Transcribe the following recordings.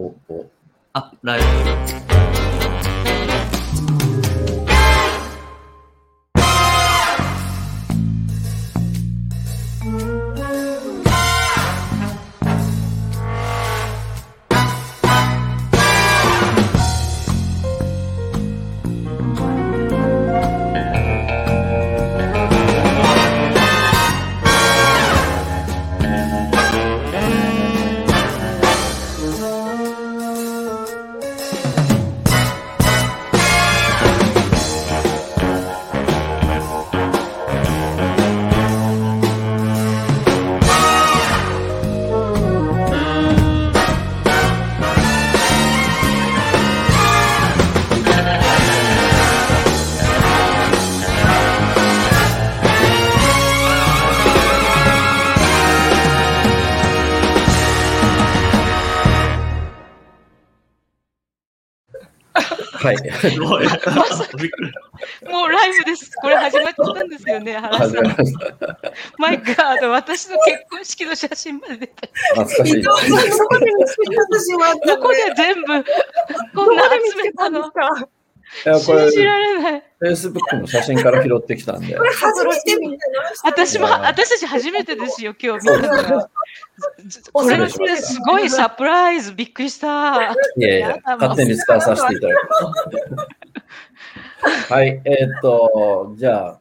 お、お。あ、ライブ。もうライブです。これ始まっちゃったんですよね、原始さ。マイガード、私の結婚式の写真まで出て。懐かしい。伊藤さん、どこで見つけたしまったここで全部、こんな集めたの？かいや、これ、信じられない。Facebook の写真から拾ってきたんで。これ初めて見たの私も、私たち初めてですよ、今日見たのが。これすごいサプライズ、びっくりした。いやいや、勝手に使わさせていただきます。はい、えーっと、じゃあ、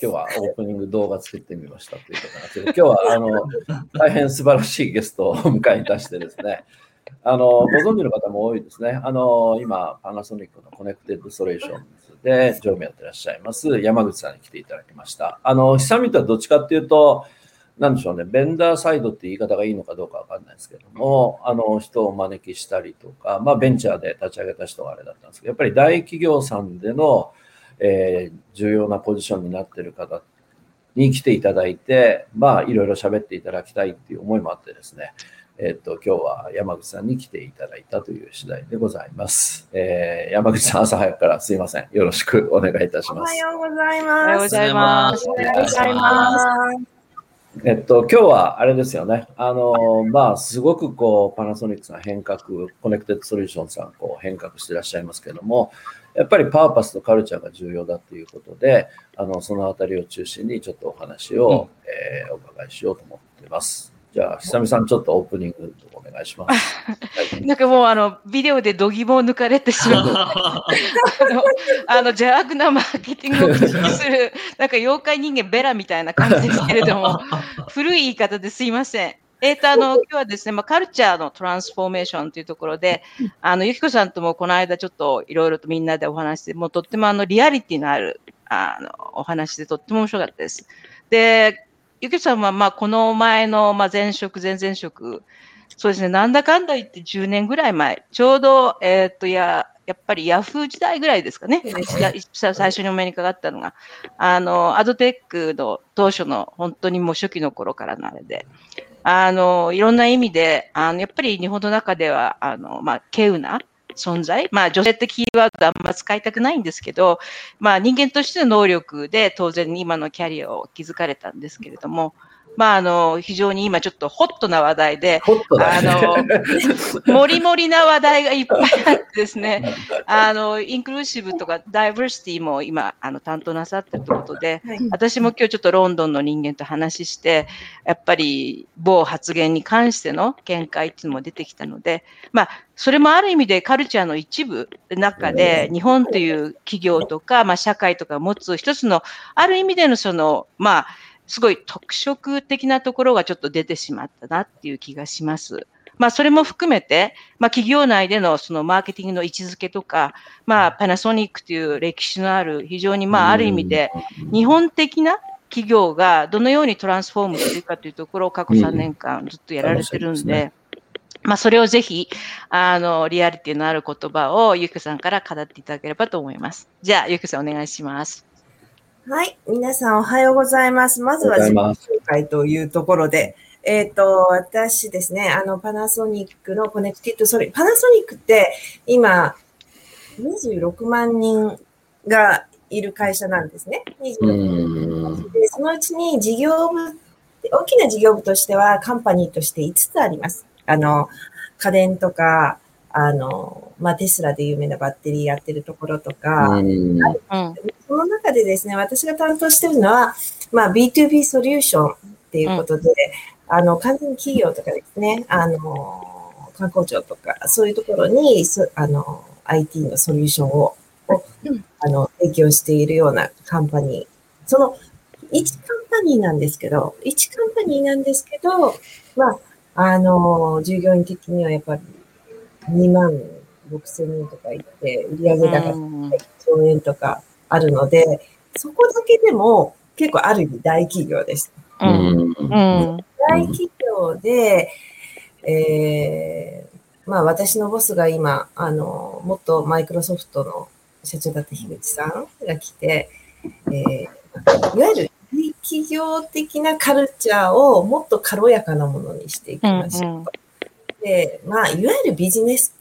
今日はオープニング動画作ってみましたということなんですけど、今日はあの大変素晴らしいゲストをお迎えいたしてですね、あのご存知の方も多いですね。あの今、パナソニックのコネクテッドソレーションズで常務やってらっしゃいます山口さんに来ていただきました。あの、久々とはどっちかっていうと、なんでしょうね、ベンダーサイドって言い方がいいのかどうかわかんないですけども、あの人をお招きしたりとか、まあ、ベンチャーで立ち上げた人があれだったんですけど、やっぱり大企業さんでの、えー重要なポジションになってる方に来ていただいて、まあ、いろいろ喋っていただきたいっていう思いもあってですね、えっと、今日は山口さんに来ていただいたという次第でございます。えー山口さん、朝早くからすいません。よろしくお願いいたしおはます。ようございおはようます。ございます。おはようございます。えっと、今日はあれですよね。あの、まあ、すごくこう、パナソニックさん変革、コネクテッドソリューションさん、こう、変革していらっしゃいますけども、やっぱりパーパスとカルチャーが重要だということで、あの、そのあたりを中心にちょっとお話を、えーお伺いしようと思っています。じゃあ、久々さん、ちょっとオープニングお願いします。は いなんかもうあのビデオで度肝を抜かれてしまうあのあの邪悪なマーケティングを口にするなんか妖怪人間ベラみたいな感じですけれども 古い言い方ですいません。えーとあの 今日はですね、まあ、カルチャーのトランスフォーメーションというところで、あのゆきこさんともこの間ちょっといろいろとみんなでお話しして、もうとってもあのリアリティのあるあのお話でとっても面白かったです。で、ゆきこさんはまあこの前のまあ前職、前々職、そうですね、なんだかんだ言って10年ぐらい前、ちょうど、えーっと、や、やっぱりヤフー時代ぐらいですかね、や最初にお目にかかったのが、あの、アドテックの当初の本当にもう初期の頃からのあれで、あの、いろんな意味で、あの、やっぱり日本の中では、あの、まあ、稀有な存在、まあ、女性ってキーワードあんま使いたくないんですけど、まあ、人間としての能力で当然今のキャリアを築かれたんですけれども、まあ、あの、非常に今ちょっとホットな話題で、ホットだあのね。、もりもりな話題がいっぱいあってですね、あの、インクルーシブとかダイバーシティも今、あの、担当なさってるということで、はい。私も今日ちょっとロンドンの人間と話して、やっぱり某発言に関しての見解っていうのも出てきたので、まあ、それもある意味でカルチャーの一部の中で、日本という企業とか、まあ、社会とか持つ一つの、ある意味でのその、まあ、すごい特色的なところがちょっと出てしまったなっていう気がします。まあ、それも含めて、まあ、企業内でのそのマーケティングの位置づけとか、まあ、パナソニックという歴史のある、非常にまあ、ある意味で、日本的な企業がどのようにトランスフォームするかというところを過去3年間ずっとやられてるんうんで、まあ、それをぜひ、あの、リアリティのある言葉をゆきさんから語っていただければと思います。じゃあ、ゆきさんお願いします。はい。皆さんおはようございます。まずは自己紹介というところで、えっ、と、私ですね、あの、パナソニックのコネクティッドソリ、パナソニックって今、26万人がいる会社なんですね。26うん。で、そのうちに事業部、大きな事業部としてはカンパニーとして5つあります。あの、家電とか、あの、まあ、テスラで有名なバッテリーやってるところとか、うんうん。その中でですね、私が担当してるのは、まあ、B2B ソリューションっていうことで、あの、完全に企業とかですね、あの、観光庁とか、そういうところに、そあの、IT のソリューションを、をあの、提供しているようなカンパニー。その、一カンパニーなんですけど、一カンパニーなんですけど、まあ、あの、従業員的にはやっぱり2万6千人とかいって、売上高うん1兆円とかあるので、そこだけでも結構ある意味大企業です。う。うんんうん。大企業で、えー、まあ私のボスが今、あの、元マイクロソフトの社長だった樋口さんが来て、えー、いわゆる大企業的なカルチャーをもっと軽やかなものにしていきましょうと。で、まあ、いわゆるビジネス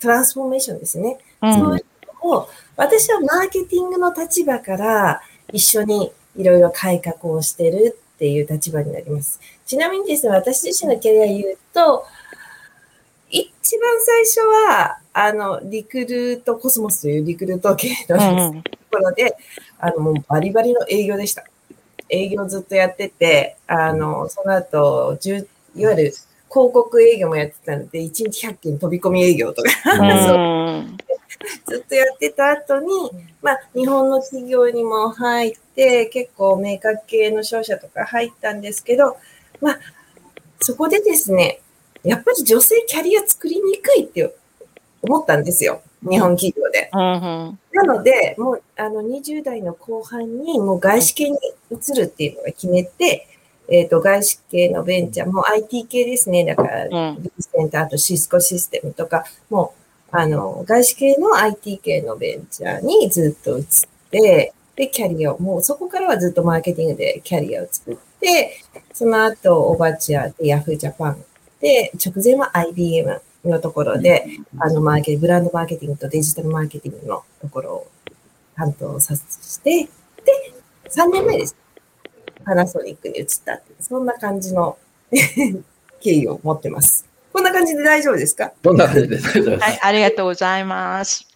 トランスフォーメーションですね。そういうのを、私はマーケティングの立場から一緒にいろいろ改革をしてるっていう立場になります。ちなみにですね、私自身のキャリア言うと、一番最初は、あの、リクルートコスモスというリクルート系のうん。ところで、あの、もうバリバリの営業でした。営業ずっとやってて、あの、その後、いわゆる広告営業もやってたので、1日100件飛び込み営業とか、ずっとやってた後に、まあ、日本の企業にも入って、結構メーカー系の商社とか入ったんですけど、まあ、そこでですね、やっぱり女性キャリア作りにくいって思ったんですよ。日本企業で。うん。なので、もう、あの、20代の後半に、もう外資系に移るっていうのが決めて、えっ、と、外資系のベンチャー、もう IT 系ですね。だから、うんセンター、あとシスコシステムとか、もう、あの、外資系の IT 系のベンチャーにずっと移って、で、キャリアを、もうそこからはずっとマーケティングでキャリアを作って、その後、オバチャーで Yahoo Japan で、直前は IBM のところで、あの、マーケ、ブランドマーケティングとデジタルマーケティングのところを担当させて、で、3年前です。パナソニックに移ったっていう。そんな感じの 経緯を持ってます。こんな感じで大丈夫ですか？そんな感じで大丈夫です。はい、ありがとうございます。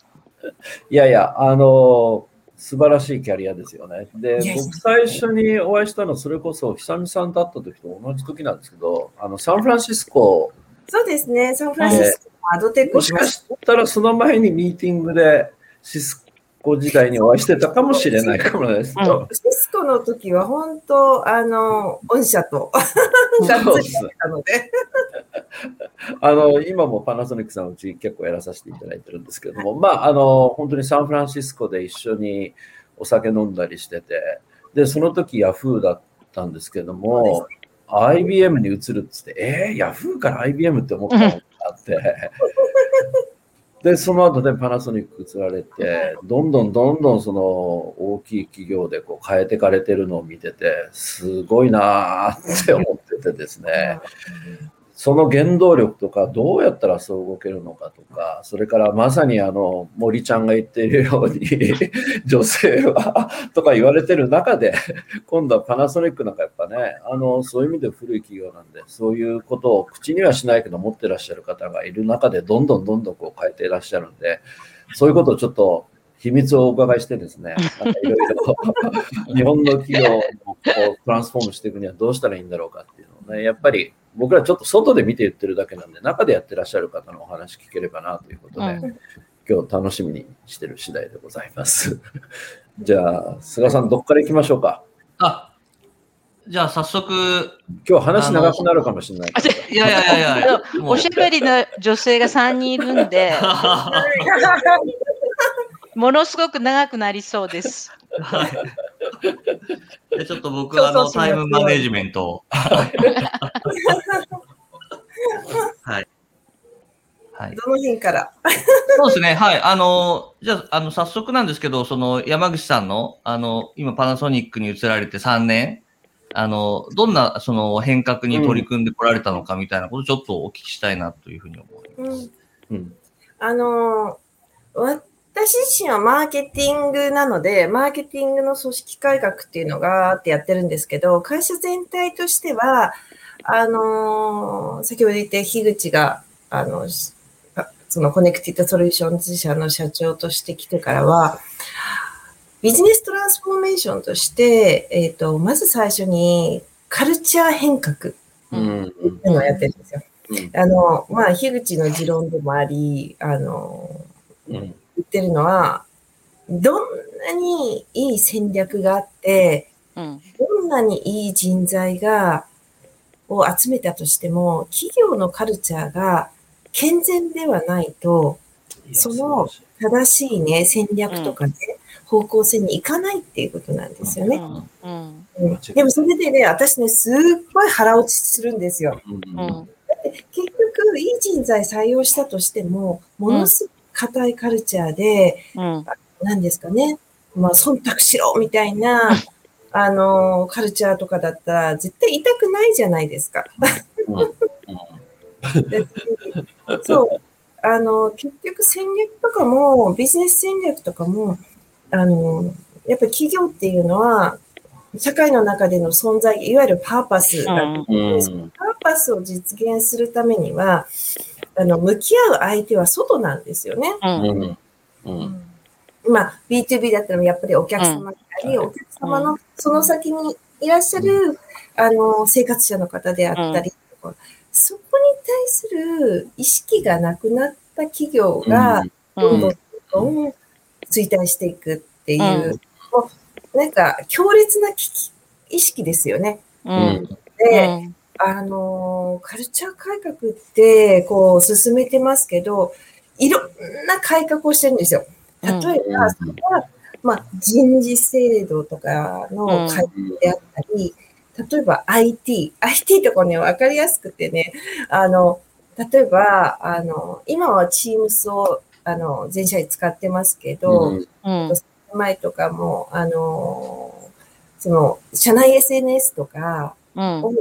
いやいや、あの素晴らしいキャリアですよね。で僕最初にお会いしたのは、それこそ久々さんと会った時と同じ時なんですけど、あのサンフランシスコ、そうですね。サンフランシスコのアドテックもしかしたらその前にミーティングでシスコ時代にお会いしてたかもしれないかもです。けど、シスコの時は本当、あの、御社と。がっつりだったので。あの今もパナソニックさんうち結構やらさせていただいてるんですけれども、まあ、あの本当にサンフランシスコで一緒にお酒飲んだりしてて、で、その時ヤフーだったんですけども、IBM に移るっつって、えー、ヤフーから IBM って思ったのがあって、で、その後でパナソニック移られて、どんどんどんどんその大きい企業でこう変えてかれてるのを見てて、すごいなーって思っててですね。その原動力とか、どうやったらそう動けるのかとか、それからまさにあの森ちゃんが言っているように、女性はとか言われてる中で、今度はパナソニックなんかやっぱね、あのそういう意味で古い企業なんで、そういうことを口にはしないけど持ってらっしゃる方がいる中で、どんどんどんどんこう変えていらっしゃるんで、そういうことをちょっと秘密をお伺いしてですね、いろいろ 日本の企業をトランスフォームしていくにはどうしたらいいんだろうかっていうのをね、やっぱり僕らちょっと外で見て言ってるだけなんで、中でやってらっしゃる方のお話聞ければなということで、うん今日楽しみにしてる次第でございます。じゃあ、菅さん、どっから行きましょうか？あ、じゃあ早速、今日話長くなるかもしれないけど。いやいやいやいや、おしゃべりの女性が3人いるんで、ものすごく長くなりそうです。はいでちょっと僕はあのタイムマネジメントを。はい。はい。どの辺から？そうですね。はい。あの、じゃあ、あの、早速なんですけど、その、山口さんの、あの、今、パナソニックに移られて3年、あの、どんな、その、変革に取り組んでこられたのかみたいなこと、ちょっとお聞きしたいなというふうに思います。うんあのー私自身はマーケティングなので、マーケティングの組織改革っていうのがあってやってるんですけど、会社全体としては、あのー先ほど言った樋口が、あの、そのコネクティッドソリューションズ社の社長として来てからは、ビジネストランスフォーメーションとして、えっ、と、まず最初にカルチャー変革ってうん。いうのをやってるんですよ。うんあの、まあ、樋口の持論でもあり、あの、うん。言ってるのは、どんなにいい戦略があって、うん。どんなにいい人材が、を集めたとしても、企業のカルチャーが健全ではないと、その正しいね、戦略とかね、方向性に行かないっていうことなんですよね。うん。うんでもそれでね、私ね、すっごい腹落ちするんですよ。うんうん。結局、いい人材採用したとしても、ものすごく硬いカルチャーで、うん。何ですかね、まあ、忖度しろみたいな、あの、カルチャーとかだったら、絶対痛くないじゃないですか。そう。あの、結局戦略とかも、ビジネス戦略とかも、あの、やっぱり企業っていうのは、社会の中での存在、いわゆるパーパスだうん。うんパーパスを実現するためには、あの、向き合う相手は外なんですよね。うん。うん。まあ、B2B だったらやっぱりお客様であり、うんお客様のその先にいらっしゃる、あの、生活者の方であったりとか、そこに対する意識がなくなった企業が、どんどんどんどん衰退していくっていう、もうなんか強烈な危機意識ですよね。うん。で、あの、カルチャー改革って、こう、進めてますけど、いろんな改革をしてるんですよ。例えば、それは、まあ、人事制度とかの改革であったり、例えば IT。IT とかね、わかりやすくてね、あの、例えば、あの、今は Teams を、あの、全社に使ってますけど、うん。前とかも、あの、その、社内 SNS とかうん。を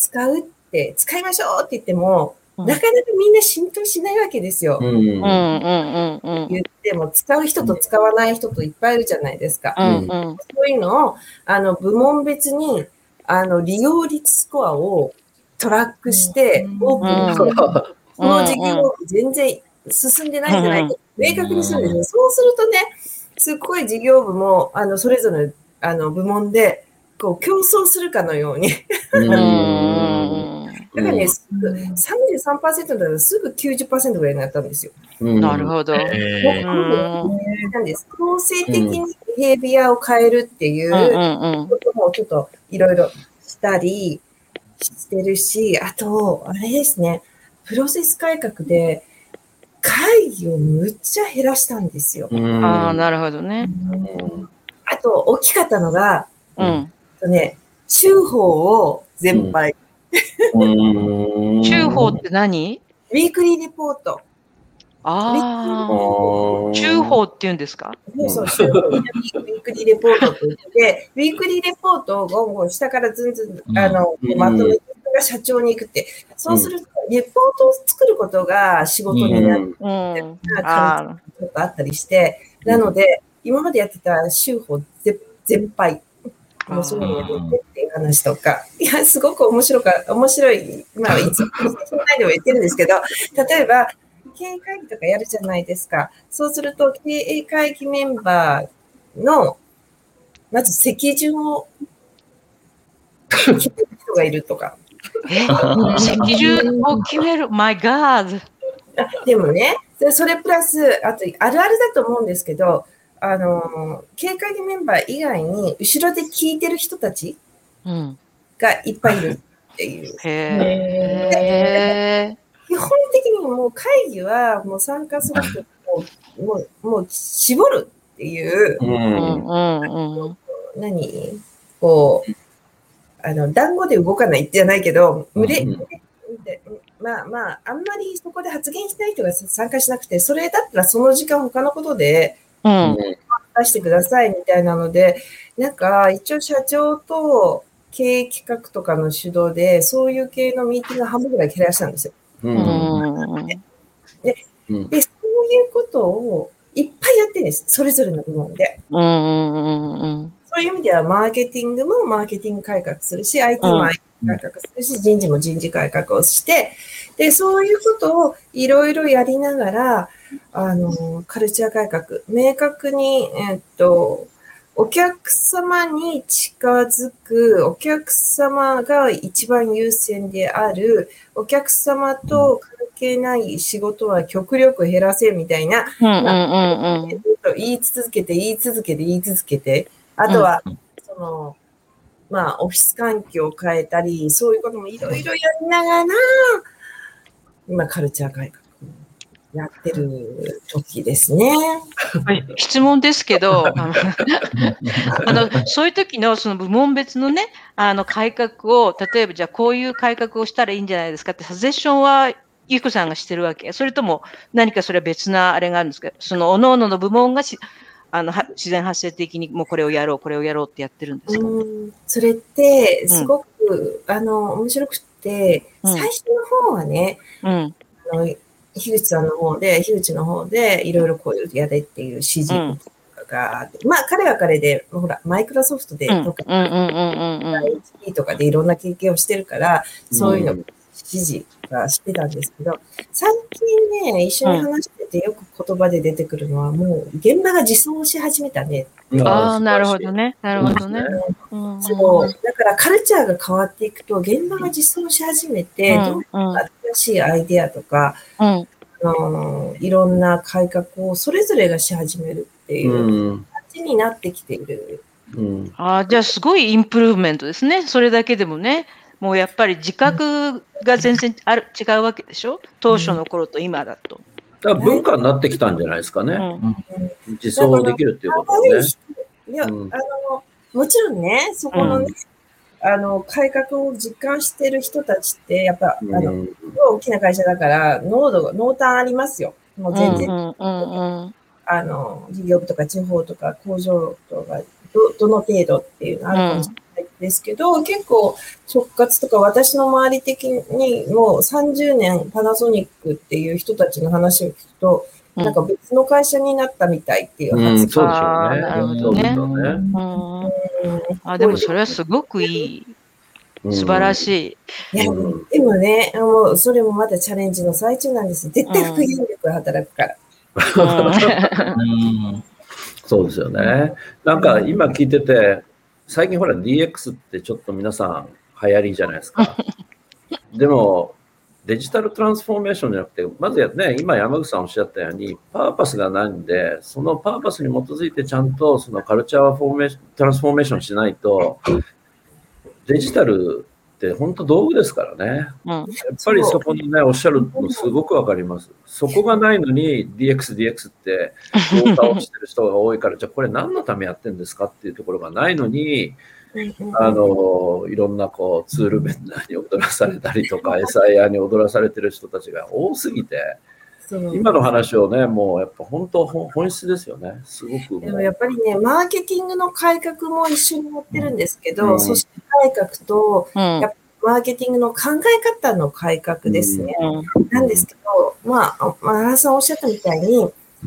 使うって、使いましょうって言っても、うんなかなかみんな浸透しないわけですよ。うん。うん。うん。言っても、使う人と使わない人といっぱいいるじゃないですか。うん。うん。そういうのを、あの、部門別に、あの、利用率スコアをトラックして、オープンにして、この事業全然進んでないんじゃないか、明確にするんですね。そうするとね、すっごい事業部も、あの、それぞれ、あの、部門で、こう、競争するかのように。だからね、すぐ33%だからすぐ90%ぐらいになったんですよ。なるほど。えなんです。強制的にビヘビアを変えるっていううん。こともちょっといろいろしたりしてるし、あと、あれですね、プロセス改革で会議をむっちゃ減らしたんですよ。ああ、なるほどね。あと、大きかったのが、うん。とね、州法を全廃。中法って何？ウィークリーレポート。ああ。中法って言うんですか？そうそう、ウィークリーレポートって言って、ウィークリーレポートをゴンゴン下からずんずん、あの、うん。まとめて、が社長に行くって。そうすると、レポートを作ることが仕事になる。っとあったりして、なので、今までやってた州法全全廃。もうそれをやめてっていう話とか、いや、すごく面白か、面白い、まあ、いつも、でも言ってるんですけど、例えば、経営会議とかやるじゃないですか。そうすると、経営会議メンバーの、まず席順を決める人がいるとか。え、席順を決める？My God! あでもね、そそれプラス、あと、あるあるだと思うんですけど、あの、経営会議メンバー以外に、後ろで聞いてる人たちうん。がいっぱいいるっていう。基本的にもう会議はもう参加する人ももうもう絞るっていう、うん。何こう、あの、団子で動かないじゃないけど、群れ、うん。まあまあ、あん。まりそこで発言したい人が参加しなくて、それだったらその時間他のことでうん。出してくださいみたいなので、なん。か一応社長と経営企画とかの主導で、そういう系のミーティング半分ぐらい減らしたんですよ。うん。うんで、そういうことをいっぱいやってるんです。それぞれの部門で。うんそういう意味では、マーケティングもマーケティング改革するし、IT も IT 改革するし、人事も人事改革をして、で、そういうことをいろいろやりながら、あの、カルチャー改革、明確に、えっと、お客様に近づく、お客様が一番優先である、お客様と関係ない仕事は極力減らせみたいな、うんうんうんうん。言い続けて、言い続けて、言い続けて、あとは、その、まあ、オフィス環境を変えたり、そういうこともいろいろやりながら、今、カルチャー改革やってる時ですね。はい質問ですけど、あのあのそういう時のその部門別のね、あの改革を、例えばじゃあこういう改革をしたらいいんじゃないですかって、サジェッションはゆうこさんがしてるわけ。それとも何かそれは別なあれがあるんですか？その各々の部門がしあのは自然発生的にもうこれをやろう、これをやろうってやってるんですか、うんそれって、すごく、あの、面白くって、うん。最初の方はね、うん、あの、樋口さんの方で、樋口の方で、いろいろこういうやれっていう指示うんとかがあって、まあ、彼は彼で、ほら、マイクロソフトでうん、うん、特にうん、うん、うん、IT とかでいろんな経験をしてるから、そういうの指示がしてたんですけど、最近ね、一緒に話しててよく言葉で出てくるのは、もう現場が自走し始めたね。ああ、なるほどね。なるほどね。うんそう。だからカルチャーが変わっていくと、現場が自走し始めて、どう新しいアイデアとか、うん、あのいろんな改革をそれぞれがし始めるっていううん。感じになってきている。うん。ああ、じゃあすごいインプルーブメントですね。それだけでもね。もうやっぱり自覚が全然ある違うわけでしょ？当初の頃と今だと。だから文化になってきたんじゃないですかね。うん。自走できるっていうことはね。いや、うん。あの、もちろんね、そこのね、あの、改革を実感してる人たちって、やっぱ、あの、うん大きな会社だから、濃度が、濃淡ありますよ。もう全然、うんうんうん。あの、事業部とか地方とか工場とか、ど、どの程度っていうのあるかもしれないですけど、結構、直轄とか私の周り的にもう30年パナソニックっていう人たちの話を聞くと、うんなんか別の会社になったみたいっていううん、話そうでしょうね。なるほどねあでもそれはすごくいい、うん素晴らしい。いや、うんでもね、もうそれもまだチャレンジの最中なんです。絶対復元力が働くから。うん そうですよね。なんか今聞いてて、最近ほら DX ってちょっと皆さん流行りじゃないですか。でも、デジタルトランスフォーメーションじゃなくて、まずやね、今山口さんおっしゃったように、パーパスがないんで、そのパーパスに基づいてちゃんとそのカルチャーフォーメーショントランスフォーメーションしないと、デジタルって本当道具ですからね。うんやっぱりそこにね、おっしゃるのすごくわかります。そこがないのに DX、DX って動画をしてる人が多いから、じゃあこれ何のためやってるんですかっていうところがないのに、あの、いろんなこうツールベンダーに踊らされたりとか、SIR に踊らされてる人たちが多すぎて、今の話をね、もうやっぱ本当本本質ですよね。すごく。でもやっぱりね、マーケティングの改革も一緒にやってるんですけど、うん。組織改革とうん。マーケティングの考え方の改革ですね。なんですけど、まあ、まあ、原さんおっしゃったみたいに、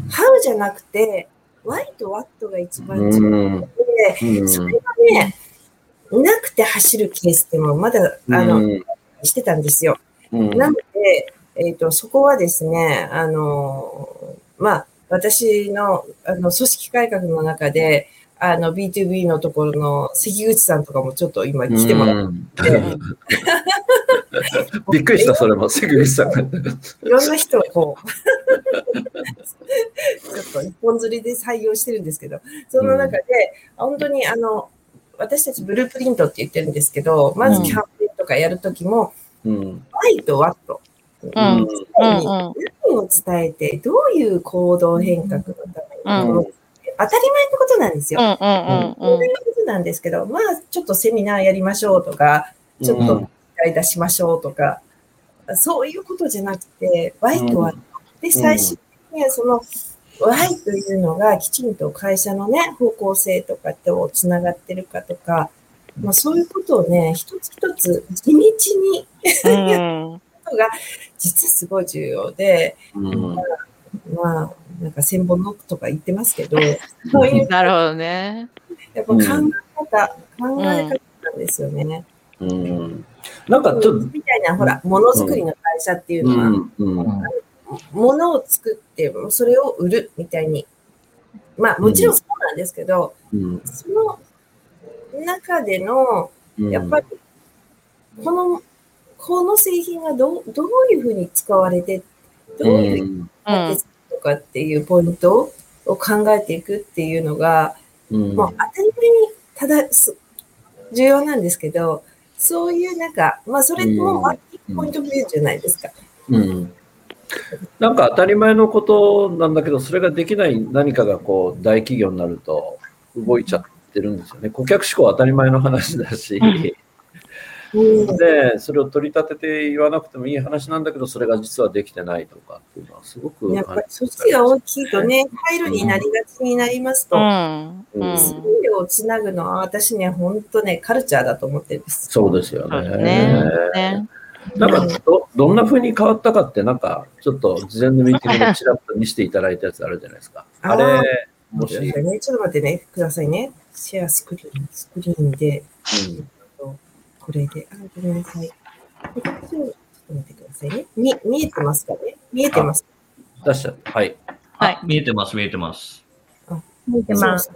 How じゃなくて、Why と What が一番重要で、うん。それがね、なくて走るケースっていうのもまだ、あの、うん。してたんですよ。うん。なので、えっ、と、そこはですね、あの、まあ、私の、あの、組織改革の中で、あの、B2B のところの関口さんとかもちょっと今来てもらっうんて、びっくりした、それも、関口さんが。いろんな人をこう、ちょっと一本釣りで採用してるんですけど、その中で、本当にあの、私たちブループリントって言ってるんですけど、まずキャンペーンとかやるときも、うん。Why と What。うん何うんを伝えて、どういう行動変革のために、うん当たり前のことなんですよ。うんうんうんそういうことなんですけど、まあ、ちょっとセミナーやりましょうとか、ちょっと使い出しましょうとか、そういうことじゃなくて、Y と Y。で、最終的にはその Y というのがきちんと会社のね、方向性とかとつながってるかとか、まあ、そういうことをね、一つ一つ地道にうん ことが実はすごい重要で、うんまあ、なんか千本ノックとか言ってますけど、そういうなるほどね。やっぱ考え方、考え方なんですよね。うん。なんかちょっと、みたいな、ほら、ものづくりの会社っていううのは、ん、うん。ものを作って、それを売るみたいに。まあ、もちろんそうなんですけど、うん。その中での、やっぱり、この、この製品がどうどういうふうに使われて、どういうふうにん。使ってとかっていうポイントを考えていくっていうのが、うん。もう当たり前にただす重要なんですけど、そういうなんか、まあそれもマーケティングポイントビューじゃないですか。うん。なんか当たり前のことなんだけど、それができない何かがこう大企業になると動いちゃってるんですよね。顧客志向は当たり前の話だし、うんで、それを取り立てて言わなくてもいい話なんだけど、それが実はできてないとかっていうのはすごくやっぱり組織が大きいとね、ファイルになりがちになりますと、うん。うん。をつなぐのは私ね、本当ね、カルチャーだと思ってるんです。そうですよね。ね。ねなんかど、どんな風に変わったかって、なんか、ちょっと事前のミーティングでちらっと見せていただいたやつあるじゃないですか。あれ、もし、ね、ちょっと待ってね、くださいね。シェアスクリーン、スクリーンで、これで、あ、ごめんなさい。こっちをちょっと待ってくださいね。み見えてますかね？見えてます。出しちゃった。はい。はいあ、見えてます、見えてます。見えてます。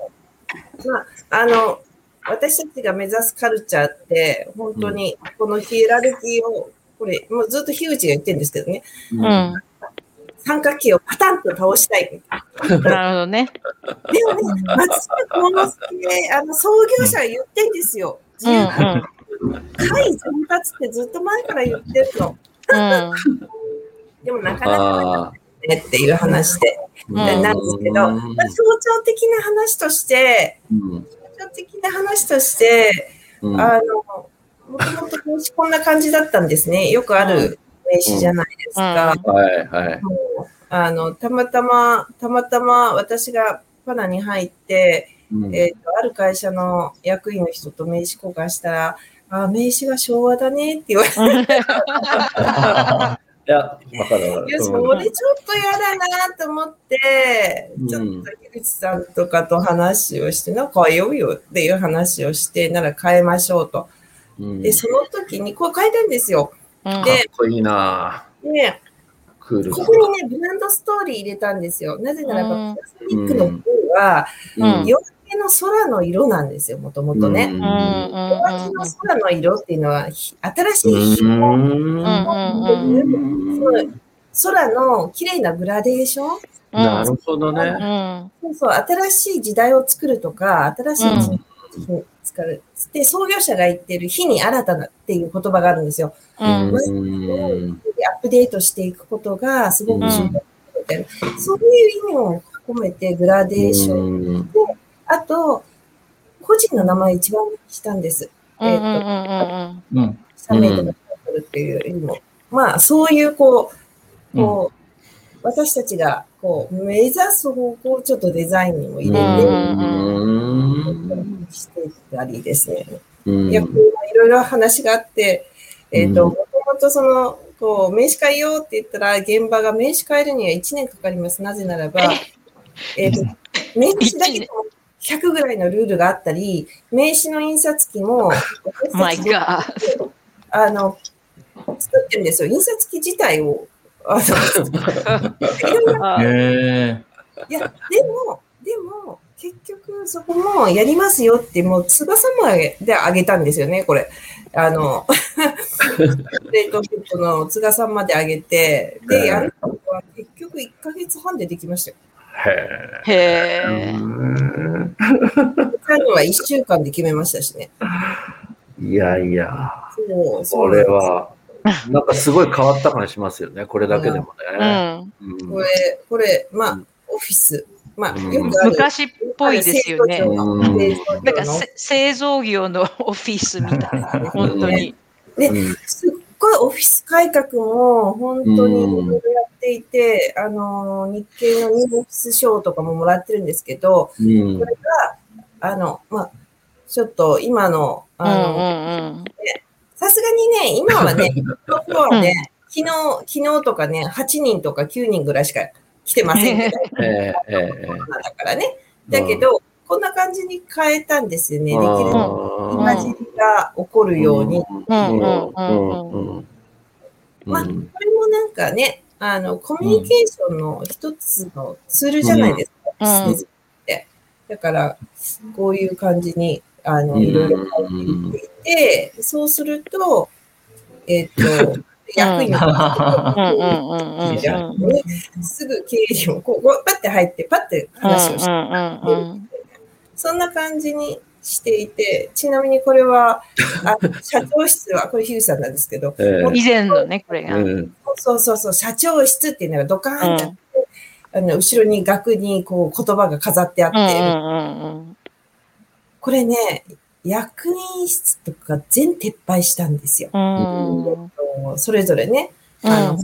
まあ、あの、私たちが目指すカルチャーって、本当にこのヒエラルキーを、これ、もうずっと樋口が言ってるんですけどね、うん。三角形をパタンと倒したい。なるほどね。でもね、松下幸之助、あの、創業者が言ってんですよ。自うん。う由ん。会全達ってずっと前から言ってるの。うん。でもなかなかあねっていう話で、ーなんですけど、まあ、象徴的な話として、うん象徴的な話として、うんあの、もともと名刺こんな感じだったんですね。よくある名刺じゃないですか。はいはい。あの、たまたま、たまたま私がパナに入って、うんえっ、と、ある会社の役員の人と名刺交換したら、あ、名刺は昭和だねって言われて、いや、わかるわかいや、る。それちょっと嫌だなと思って、うんちょっと樋口さんとかと話をして、なんか変えようよっていう話をして、なら変えましょうと。うんで、その時に、こう変えたんですよ。うん。かっでこいいなで、クールここにね、ブランドストーリー入れたんですよ。なぜならば、うんパナソニックのブルーは、うんの空の色なんですよ、もともとね。夜明けの空の色っていうのは、ひ新しい日。空の綺麗なグラデーションなるほどうね。ん。そうそう、新しい時代を作るとか、新しい時代を作る。で、創業者が言ってる、日に新たなっていう言葉があるんですよ。うん。アップデートしていくことがすごく重要だみたいな、そういう意味を込めてグラデーション。うんあと、個人の名前一番したんです。うん。うん。うん。うん。サメイトが取るっていうよりも。まあ、そういう、こう、こう、私たちが、こう、目指す方向をちょっとデザインにも入れて、うんしていったりですね。うんいや、いろいろ話があって、えっ、と、うんもともとその、こう、名刺変えようって言ったら、現場が名刺変えるには1年かかります。なぜならば、えっ、と、名刺だけでも100ぐらいのルールがあったり、名刺の印刷機も、あの、作ってるんですよ。印刷機自体を。あのいろいろー。へえ。いや、でも、でも、結局そこもやりますよって、もう翼まであげたんですよね、これ。あの、冷凍フットの津賀さんまであげて、ええで、やるのは結局1ヶ月半でできましたよ。へへええ。最後は1週間で決めましたしね。いやいや、そう、そこれは、なんかすごい変わった感じしますよね、これだけでもうね。ん。うんこれ、これ、まあうん、オフィス。まあ、うんよくある。昔っぽいですよね。うん製造業のなんかせ製造業のオフィスみたいな、本当に。でうんすっごいオフィス改革も本当にいろいろやっていて、あの、日経のニューオフィス賞とかももらってるんですけど、うん。これが、あの、まあ、ちょっと今の、うんあの、うん。さすがにね、今はね、このフロアね、昨日、昨日とかね、8人とか9人ぐらいしか来てませんけど、だからね。だけど、こんな感じに変えたんですよね。できるあだけー混じりが起こるように。まあ、これもなんかね、あの、コミュニケーションの一つのツールじゃないですか。うん。だから、こういう感じに、あの、うんいろいろ書いていて、そうすると、えっ、と、役員のうんうん方うんうんうんじゃんすぐ経理をこう、パッて入って、パッて話をして、そんな感じにしていて、ちなみにこれは、あ 社長室は、これヒューさんなんですけど、ええ。以前のね、これが。うん。そうそうそう、社長室っていうのがドカーンってあって、あの後ろに額にこう言葉が飾ってあって、うんうんうん。これね、役員室とか全撤廃したんですよ。うん。それぞれね、うん。あの、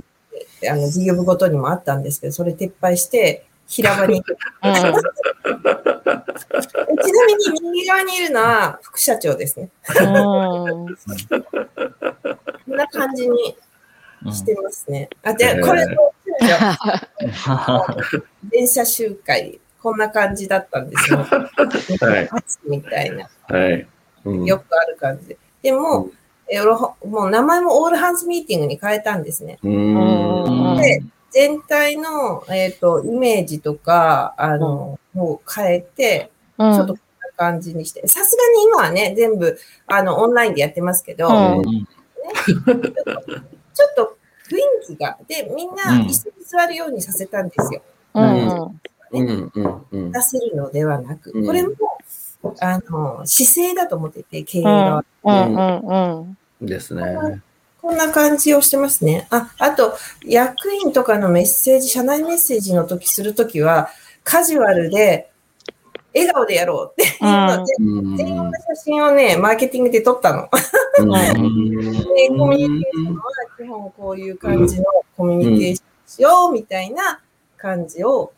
あの事業部ごとにもあったんですけど、それ撤廃して、平場に。ちなみに右側にいるのは副社長ですね。うんこんな感じにしてますね。あ、で、これ、電車集会、こんな感じだったんですよ。はいみたいな。はい。うんよくある感じで。でも、えーもう名前もオールハンズミーティングに変えたんですね。うんで全体の、えっ、と、イメージとか、あの、もう変えて、ちょっとこんな感じにして、さすがに今はね、全部、あの、オンラインでやってますけど、うん。ちょっと雰囲気が、で、みんなうん。椅子に座るようにさせたんですよ。うん。うん。うん。うん出せるのではなく、うん。これも、あの、姿勢だと思っていて、経営側。うんうん。ですね。こんな感じをしてますね。あ、あと、役員とかのメッセージ、社内メッセージの時するときは、カジュアルで、笑顔でやろうっていうので、うん全員の写真をね、マーケティングで撮ったの。うん で、コミュニケーションは基本こういう感じのコミュニケーションしようみたいな感じを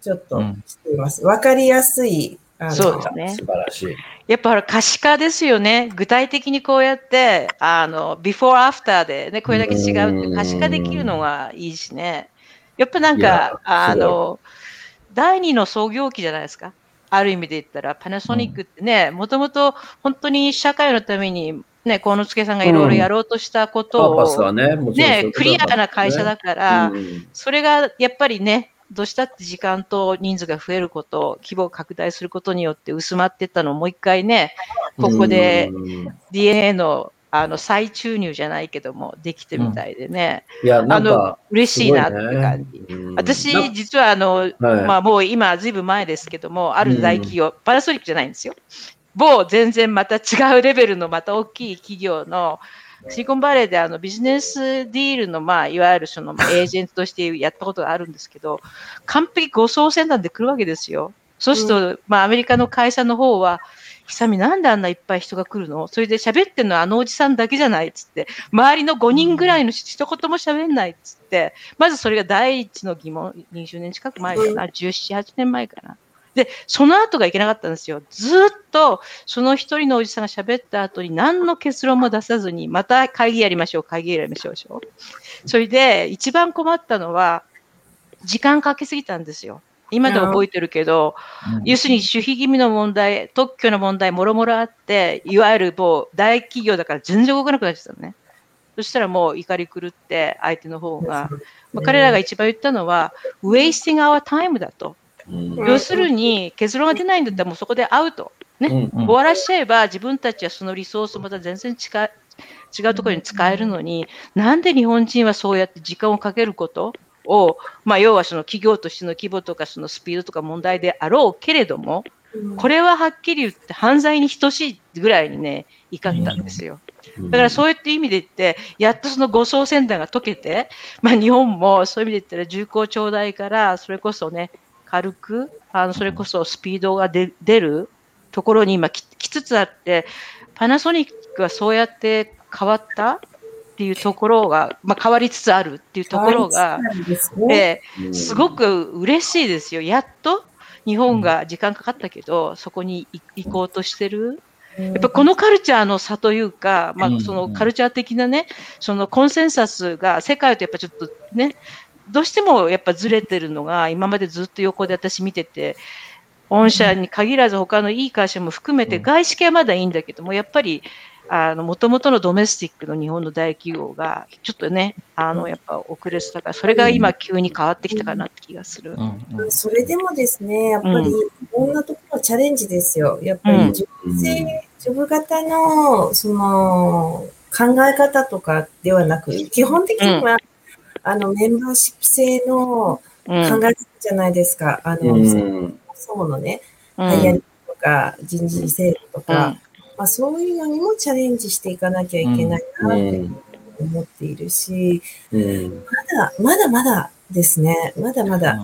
ちょっとしています。わかりやすい。そうですね素晴らしい。やっぱほら可視化ですよね。具体的にこうやって、あの、before, after でね、これだけ違うって可視化できるのがいいしね。やっぱなんか、あの、第二の創業期じゃないですか？ある意味で言ったら、パナソニックってね、もともと本当に社会のために、ね、幸之助さんがいろいろやろうとしたこパとを、ーパスはね、クリアな会社だから、うんそれがやっぱりね、どうしたって時間と人数が増えること、規模を拡大することによって薄まっていったのをもう一回ね、ここでうん。DNA のあの再注入じゃないけども、できてみたいでね、いや、なんあのか、嬉しいなって感じ。じ私、実はあの、はい。まあもう今、ずいぶん前ですけども、ある大企業、パナソニックじゃないんですよ。某全然また違うレベルのまた大きい企業のシリコンバレーであのビジネスディールの、まあ、いわゆるそのまあ エージェントとしてやったことがあるんですけど、完璧護送船団で来るわけですよ。そうすると、まあ、アメリカの会社の方は、久美なんであんないっぱい人が来るの？それで喋ってるのはあのおじさんだけじゃないっつって、周りの5人ぐらいの人一言も喋んないっつって、まずそれが第一の疑問、20年近く前かな、17、8年前かな？で、その後がいけなかったんですよ。ずっと、その一人のおじさんが喋った後に何の結論も出さずに、また会議やりましょう、会議やりましょうでしょ。それで、一番困ったのは、時間かけすぎたんですよ。今でも覚えてるけど、要するに守秘義務の問題、特許の問題、もろもろあって、いわゆるもう大企業だから全然動かなくなっちゃったのね。そしたらもう怒り狂って、相手の方が、まあ、彼らが一番言ったのは、wasting our time だと。うん要するに、結論が出ないんだったらもうそこでアウト。ね。うん終わらしちゃえば自分たちはそのリソースをまた全然違う違うところに使えるのに、なんで日本人はそうやって時間をかけることを、まあ、要はその企業としての規模とかそのスピードとか問題であろうけれども、これははっきり言って犯罪に等しいぐらいにね、怒ったんですよ。だからそういった意味で言って、やっとその護送船団が解けて、まあ、日本もそういう意味で言ったら重厚長大からそれこそね、軽く、あのそれこそスピードが出出るところに今来来つつあって、パナソニックはそうやって変わったっていうところが、まあ、変わりつつあるっていうところが、えーすごく嬉しいですよ。やっと日本が時間かかったけど、そこに行こうとしてる。やっぱこのカルチャーの差というか、まあ、そのカルチャー的なね、そのコンセンサスが世界とやっぱちょっとね、どうしてもやっぱずれてるのが、今までずっと横で私見てて、御社に限らず他のいい会社も含めて、外資系はまだいいんだけども、やっぱり、あの、もともとのドメスティックの日本の大企業が、ちょっとね、あの、やっぱ遅れてたから、それが今急に変わってきたかなって気がする。うん、それでもですね、やっぱり、いろんなところチャレンジですよ。やっぱり、女性、ジョブ型の、その、考え方とかではなく、基本的には、あの、メンバーシップ制の考え方じゃないですか。あの、そうのね、ハイアリとか、人事制度とか、まあ、そういうのにもチャレンジしていかなきゃいけないなって思っているし、まだ、まだまだですね。まだまだ。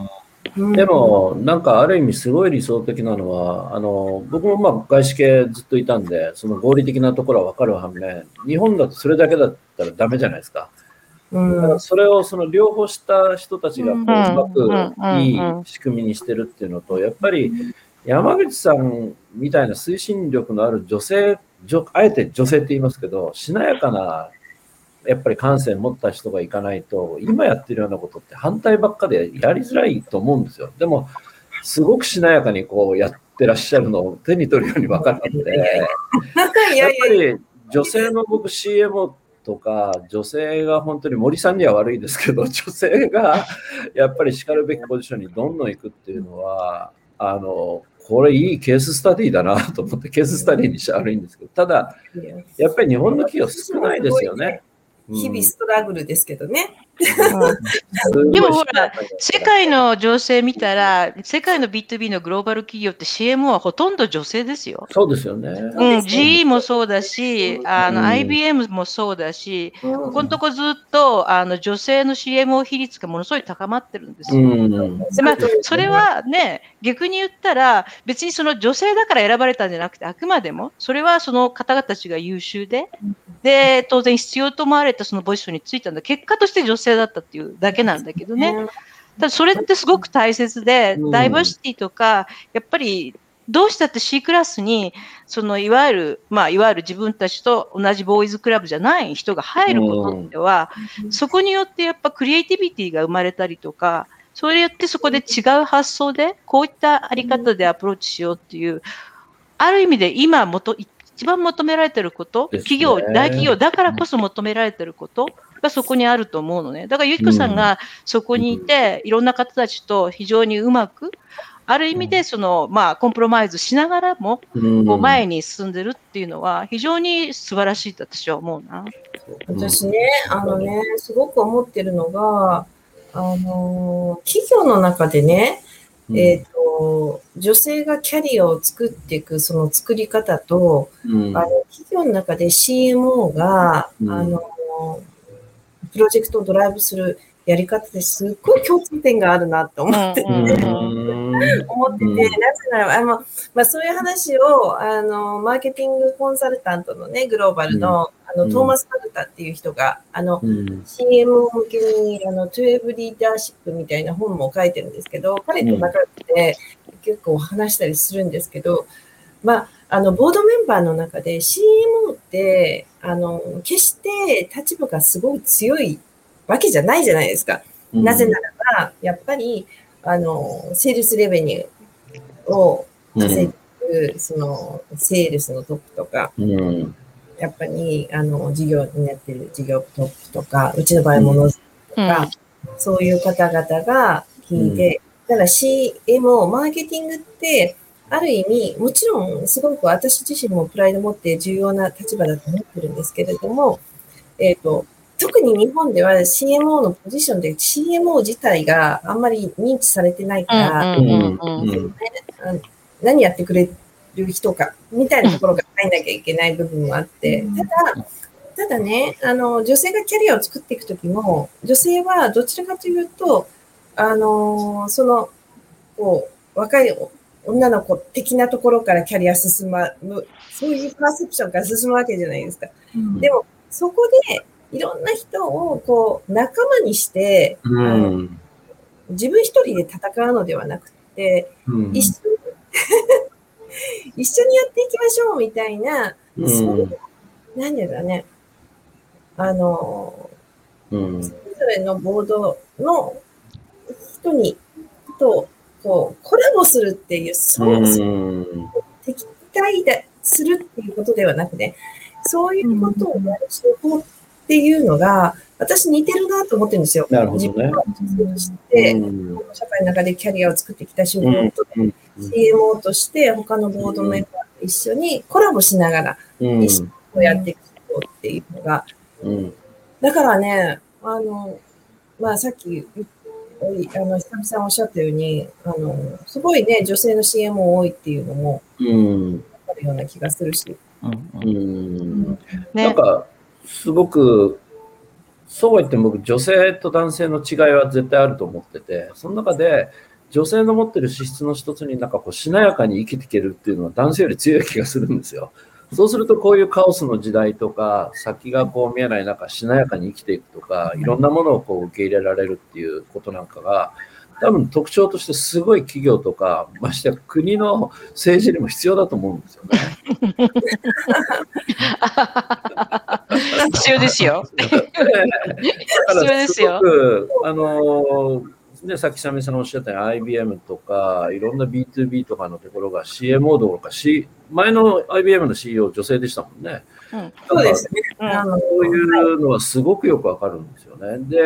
でも、なんかある意味すごい理想的なのは、あの、僕もまあ外資系ずっといたんで、その合理的なところはわかる反面、日本だとそれだけだったらダメじゃないですか。だからそれをその両方した人たちがこううまくいい仕組みにしてるっていうのと、やっぱり山口さんみたいな推進力のある女性、あえて女性って言いますけど、しなやかなやっぱり感性持った人がいかないと、今やってるようなことって反対ばっかでやりづらいと思うんですよ。でも、すごくしなやかにこうやってらっしゃるのを手に取るように分かるので、やっぱり女性の僕 CM とか、女性が本当に森さんには悪いですけど、女性がやっぱりしかるべきポジションにどんどん行くっていうのは、あの、これいいケーススタディだなと思って、ケーススタディにして悪いんですけど、ただ、やっぱり日本の企業少ないですよね。日々ストラグルですけどね。でもほら、世界の情勢見たら、世界の B2B のグローバル企業って CMO はほとんど女性ですよ。そうですよね。うん、GE もそうだし、あの、うん、IBM もそうだし、うん、ここのとこずっとあの女性の CMO 比率がものすごい高まってるんですよ。うん、でまあ、それはね、逆に言ったら、別にその女性だから選ばれたんじゃなくて、あくまでも、それはその方々たちが優秀で、で、当然必要と思われたそのポジションについたんだ。結果として女性だったっていうだけなんだけどね。ただそれってすごく大切で、ダイバーシティとか、やっぱりどうしたって C クラスに、そのいわゆる、まあ、いわゆる自分たちと同じボーイズクラブじゃない人が入ることでは、そこによってやっぱクリエイティビティが生まれたりとか、それによってそこで違う発想で、こういったあり方でアプローチしようっていう、ある意味で今もと、一番求められてること、ね、企業、大企業だからこそ求められてることがそこにあると思うのね。だから、ゆきこさんがそこにいて、いろんな方たちと非常にうまく、ある意味で、その、まあ、コンプロマイズしながらも、こう前に進んでるっていうのは、非常に素晴らしいと私は思うな。私ね、あのね、すごく思ってるのが、あの、企業の中でね、えっ、ー、と、女性がキャリアを作っていくその作り方と、うん、あの企業の中で CMO が、うん、あの、プロジェクトをドライブするやり方ですっごい共通点があるなと思ってて、思ってて、なぜなら、あの、まあ、そういう話を、あの、マーケティングコンサルタントのね、グローバルの、あの、トーマス・カルタっていう人が、あの、CM 向けに、あの、12リーダーシップみたいな本も書いてるんですけど、彼と仲良くて、結構話したりするんですけど、まあ、あの、ボードメンバーの中で CMO って、あの、決して立場がすごい強いわけじゃないじゃないですか。うん、なぜならば、やっぱり、あの、セールスレベニューを稼ぐ、うん、その、セールスのトップとか、うん、やっぱり、あの、事業になってる事業トップとか、うちの場合、ものとか、そういう方々が聞いて、ただ CMO、マーケティングって、ある意味、もちろん、すごく私自身もプライド持って重要な立場だと思ってるんですけれども、えっ、ー、と、特に日本では CMO のポジションで CMO 自体があんまり認知されてないから、何やってくれる人か、みたいなところが入んなきゃいけない部分もあって、ただ、ただね、あの、女性がキャリアを作っていくときも、女性はどちらかというと、あの、その、こう、若い女の子的なところからキャリア進む、そういうパーセプションから進むわけじゃないですか。うん、でも、そこで、いろんな人をこう仲間にして、うん、自分一人で戦うのではなくて、うん、一緒に 一緒にやっていきましょうみたいな、うん、そういう、何だろうね、あの、うん、それぞれのボードの人に、と、こう、コラボするっていう、うそうするん。敵対でするっていうことではなくね、そういうことをやる仕事っていうのが、私似てるなと思ってるんですよ。なるほどね。自分が女性として、うん。社会の中でキャリアを作ってきた仕事うんと、うん。CMO として他のボードメンバーと一緒にコラボしながらうん。一緒にこうやっていくっていうのが、うん。だからね、あの、まあさっき、あの、久々さんおっしゃったように、あの、すごいね、女性の CMO 多いっていうのもうん。あるような気がするし。うんううんん。ね。なんか、すごく、そうは言っても僕、女性と男性の違いは絶対あると思ってて、その中で、女性の持ってる資質の一つになんかこうしなやかに生きていけるっていうのは男性より強い気がするんですよ。そうするとこういうカオスの時代とか先がこう見えない中しなやかに生きていくとかいろんなものをこう受け入れられるっていうことなんかが多分特徴としてすごい企業とかましてや国の政治にも必要だと思うんですよね。必要ですよ。必要ですよあのね、さっきサミさんおっしゃったように IBM とかいろんな B2B とかのところが CMO どころか、C、前の IBM の CEO 女性でしたもんね。そうですね。そういうのはすごくよくわかるんですよね。で、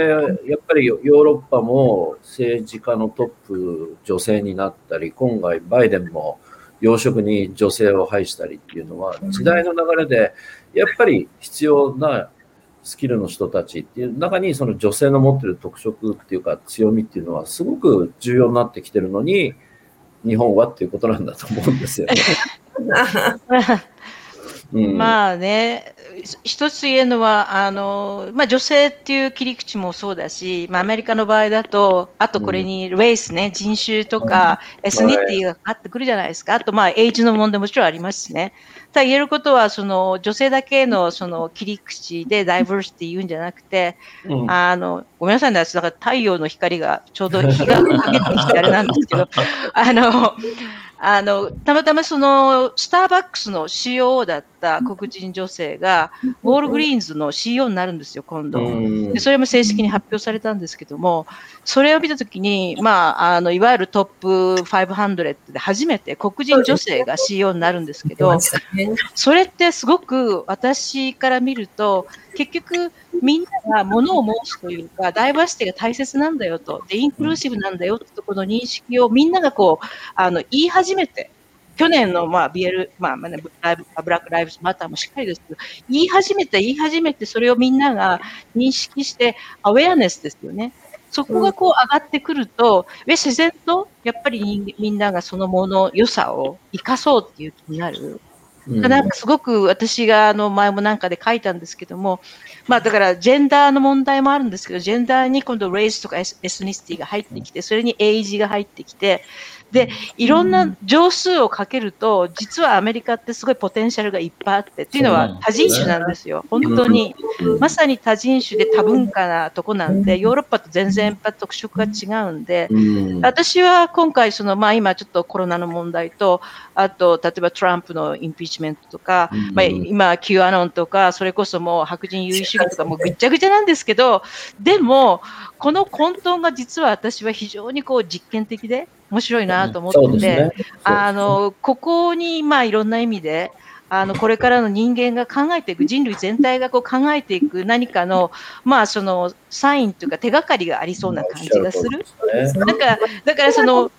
やっぱりヨーロッパも政治家のトップ女性になったり、今回バイデンも要職に女性を配したりっていうのは時代の流れでやっぱり必要なスキルの人たちっていう中にその女性の持ってる特色っていうか強みっていうのはすごく重要になってきてるのに日本はっていうことなんだと思うんですよね。うん、まあね、一つ言えるのは、あの、まあ女性っていう切り口もそうだし、まあアメリカの場合だと、あとこれにレースね、人種とか、エスニティがかかってくるじゃないですか。あとまあエイジの問題もちろんありますしね。ただ言えることは、その女性だけのその切り口でダイバーシティ言うんじゃなくて、うんあの、ごめんなさいね、私だから太陽の光がちょうど日がかけてきてあれなんですけど、あの、あの、たまたまその、スターバックスの CEO だった黒人女性が、ウォールグリーンズの CEO になるんですよ、今度。うんでそれも正式に発表されたんですけども、それを見たときに、まあ、あの、いわゆるトップ500で初めて黒人女性が CEO になるんですけど、それってすごく私から見ると、結局みんなが物を申すというか、ダイバーシティが大切なんだよと、で、インクルーシブなんだよってところの認識をみんながこう、あの、言い始めて、去年の、まあ、BL、まあ、まあねブラック・ライブズ・マターもしっかりですけど、言い始めて、言い始めて、それをみんなが認識して、アウェアネスですよね。そこがこう上がってくると、え自然と、やっぱり人みんながそのもの、良さを生かそうっていう気になる。うんなんかすごく私があの前もなんかで書いたんですけども、まあだからジェンダーの問題もあるんですけど、ジェンダーに今度レイスとかエスエスニシティが入ってきて、それにエイジが入ってきて、で、いろんな情数をかけると、実はアメリカってすごいポテンシャルがいっぱいあって、っていうのは多人種なんですよ。本当に。まさに多人種で多文化なとこなん。で、ヨーロッパと全然やっぱ特色が違うんで、うん。私は今回、そのまあ、今ちょっとコロナの問題と、あと例えばトランプのインピーチメントとか、うん。まあ、今、Q アノンとか、それこそもう白人優位主義とか、もうぐっちゃぐちゃなんですけど、でも、この混沌が実は私は非常にこう実験的で面白いなと思ってて、そうですね。あのここにまあいろんな意味で、あのこれからの人間が考えていく、人類全体がこう考えていく何かの、まあ、そのサインというか、手がかりがありそうな感じがする。ねだから、だからその、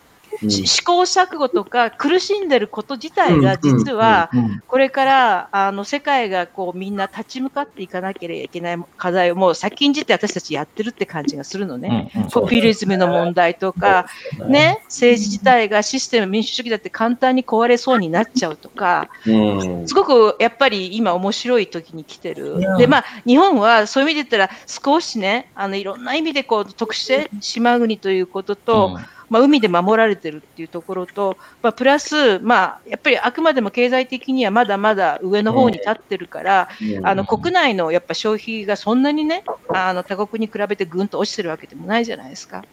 試行錯誤とか苦しんでること自体が実はうんうん。これからあの世界がこうみんな立ち向かっていかなければいけない課題をもう先んじて私たちやってるって感じがするのね。うんうん。ポピュリズムの問題とか、ね、政治自体がシステム、民主主義だって簡単に壊れそうになっちゃうとか、うん。すごくやっぱり今面白い時に来てる。で、まあ、日本はそういう意味で言ったら少しね、あの、いろんな意味でこう、特殊性、島国ということと、まあ、海で守られてるっていうところと、まあ、プラス、まあ、やっぱりあくまでも経済的にはまだまだ上の方に立ってるから、うんあの国内のやっぱ消費がそんなにね、あの他国に比べてぐんと落ちてるわけでもないじゃないですか。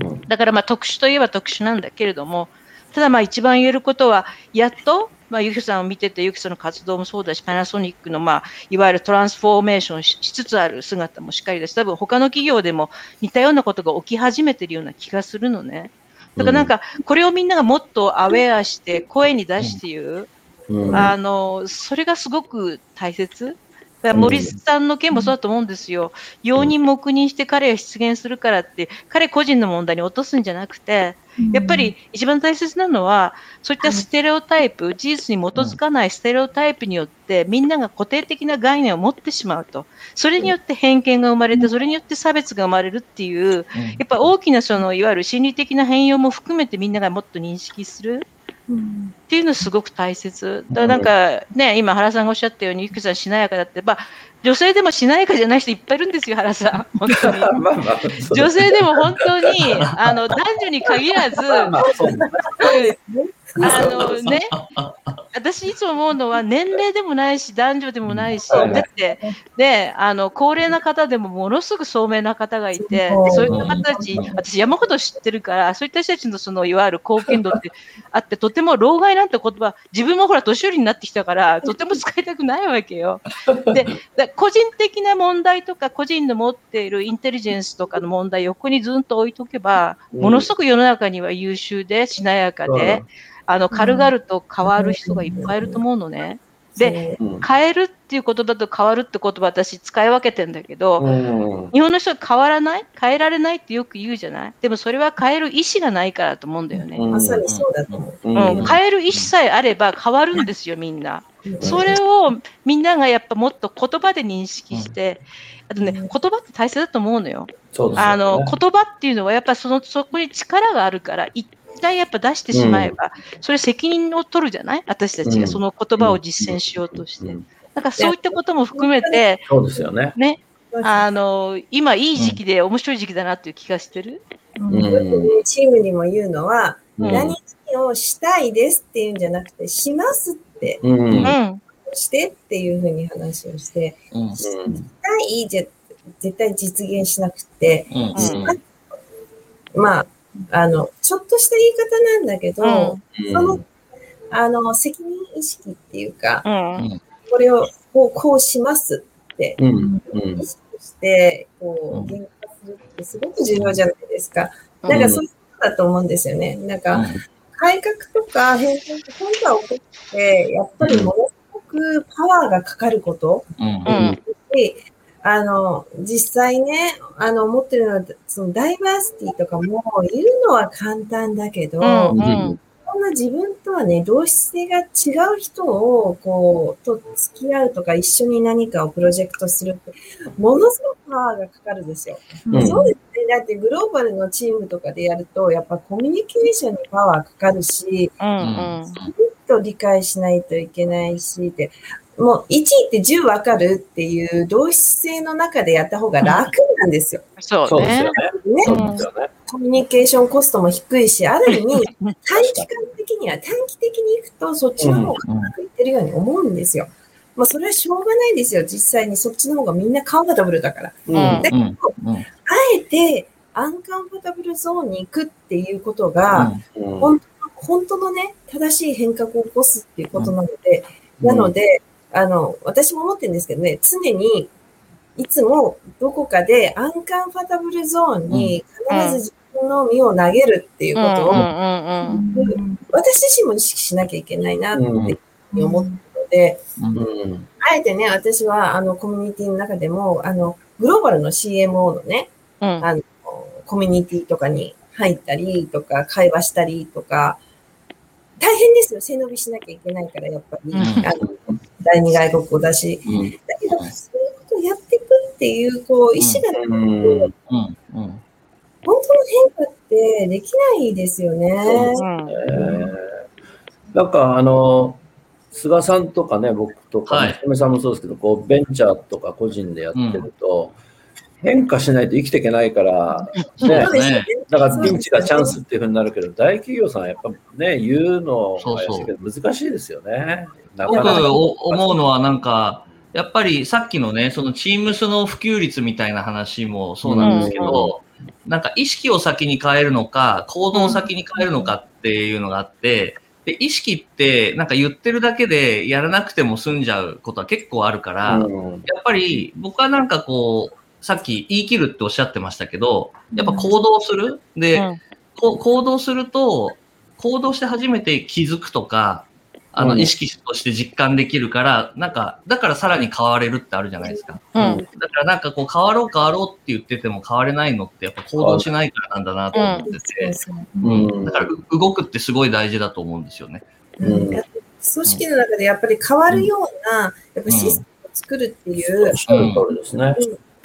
うんだからまあ特殊といえば特殊なんだけれども、ただまあ一番言えることは、やっと、まあ、ユキさんを見てて、ユキさんの活動もそうだし、パナソニックのまあいわゆるトランスフォーメーションししつつある姿もしっかりだし、多分他の企業でも似たようなことが起き始めてるような気がするのね。だからなんか、これをみんながもっとアウェアして、声に出して言う。うんあの、それがすごく大切。だから森さんの件もそうだと思うんですよ。容認黙認して彼が出現するからって、彼個人の問題に落とすんじゃなくて、やっぱり一番大切なのは、そういったステレオタイプ、事実に基づかないステレオタイプによって、みんなが固定的な概念を持ってしまうと。それによって偏見が生まれて、それによって差別が生まれるっていう、やっぱ大きなその、いわゆる心理的な変容も含めてみんながもっと認識する。うんっていうのすごく大切。だからなんかね、今原さんがおっしゃったように、ゆきさんしなやかだって、まあ、女性でもしなやかじゃない人いっぱいいるんですよ、原さん。本当に。まあまあ、女性でも本当に、あの、男女に限らず、まあそうねあのね、私いつも思うのは年齢でもないし男女でもないし、はいだって、ね、あの高齢な方でもものすごく聡明な方がいて、そう。いった方たち、私山ほど知ってるから、そういった人たちのそのいわゆる貢献度ってあって、とても老害なんて言葉、自分もほら年寄りになってきたから、とても使いたくないわけよ。で、だ個人的な問題とか、個人の持っているインテリジェンスとかの問題、横にずっと置いとけば、うん。ものすごく世の中には優秀で、しなやかで、あの、軽々と変わる人がいっぱいいると思うのね。で、う。ん変えるっていう言葉と変わるって言葉私使い分けてんだけど、うん。日本の人は変わらない？変えられないってよく言うじゃない？でもそれは変える意思がないからと思うんだよね。うん。まさにそうだと思う。うん、変える意思さえあれば変わるんですよ、みんな。それをみんながやっぱもっと言葉で認識して、あとね、言葉って大切だと思うのよ。そうですよね。あの、言葉っていうのはやっぱその、そこに力があるから、一回やっぱ出してしまえば、それ責任を取るじゃない？私たちうん。がその言葉を実践しようとして。うん。だからそういったことも含めて、そうですよね。ね、あの、今いい時期で面白い時期だなっていう気がしてる？うん。チームにも言うのは、うん。何々をしたいですっていうんじゃなくて、しますって、うん。してっていうふうに話をして、うん。したいじゃ絶対実現しなくて、うん。うん。まあ、あの、ちょっとした言い方なんだけど、うん。その、あの、責任意識っていうか、うん。これをこうこうしますって意識して、こう、うん。言語化するってすごく重要じゃないですか。なん。かそういうことだと思うんですよね。なんか、改革とか変遷って本当は起こって、やっぱりものすごくパワーがかかること。うん。うん。で、あの、実際ね、あの、思ってるのは、そのダイバーシティとかも言うのは簡単だけど、うん。うん。そんな自分とはね、同質性が違う人を、こう、と付き合うとか、一緒に何かをプロジェクトするって、ものすごくパワーがかかるんですよ。うんそうですね。だってグローバルのチームとかでやると、やっぱコミュニケーションにパワーかかるし、うん。うん。と理解しないといけないし、でもう1って10分かるっていう同質性の中でやった方が楽なんですよ。そうねそうですよ。ね。ね。そうですよね。コミュニケーションコストも低いし、ある意味、短期間的には、短期的に行くと、そっちの方がうまくいってるように思うんですよ。まあ、それはしょうがないですよ。実際にそっちの方がみんなカンファタブルだから。うんうんだけど、うんうんあえて、アンカンファタブルゾーンに行くっていうことが、うん本本当のね、正しい変革を起こすっていうことなので、なので、あの、私も思ってるんですけどね、常に、いつもどこかでアンカンファタブルゾーンに必ず自分の身を投げるっていうことを、私自身も意識しなきゃいけないなって思ってるので。あえてね、私はあのコミュニティの中でも、あの、グローバルの CMO のね、うん。あの、コミュニティとかに入ったりとか、会話したりとか、大変ですよ。背伸びしなきゃいけないから、やっぱり。うんあの第二外国語だし。うん。だけど、そういうことをやっていくっていう、こう、意思がない。と、うん。うん。うん。本当の変化ってできないですよね。なんかあの、菅さんとかね、僕とか、はい。娘さんもそうですけど、こうベンチャーとか個人でやってると、変化しないと生きていけないから、ねね。だからピンチがチャンスっていうふうになるけど、大企業さんはやっぱね、言うの難しいですよね。な僕かなか。お思うのはなんか、やっぱりさっきのね、そのチームスの普及率みたいな話もそうなんですけど、なんか意識を先に変えるのか、行動を先に変えるのかっていうのがあって、で、意識ってなんか言ってるだけでやらなくても済んじゃうことは結構あるから、うんやっぱり僕はなんかこう、さっき言い切るっておっしゃってましたけど、やっぱ行動する？で、こう行動すると、行動して初めて気づくとか、あの、うん。意識として実感できるから、なんか、だからさらに変われるってあるじゃないですか。うん。だからなんかこう、変わろう変わろうって言ってても変われないのって、やっぱ行動しないからなんだなと思ってて、うん。だから動くってすごい大事だと思うんですよね。うん。組織の中でやっぱり変わるような、やっぱシステムを作るっていう、おっしゃる通りですね。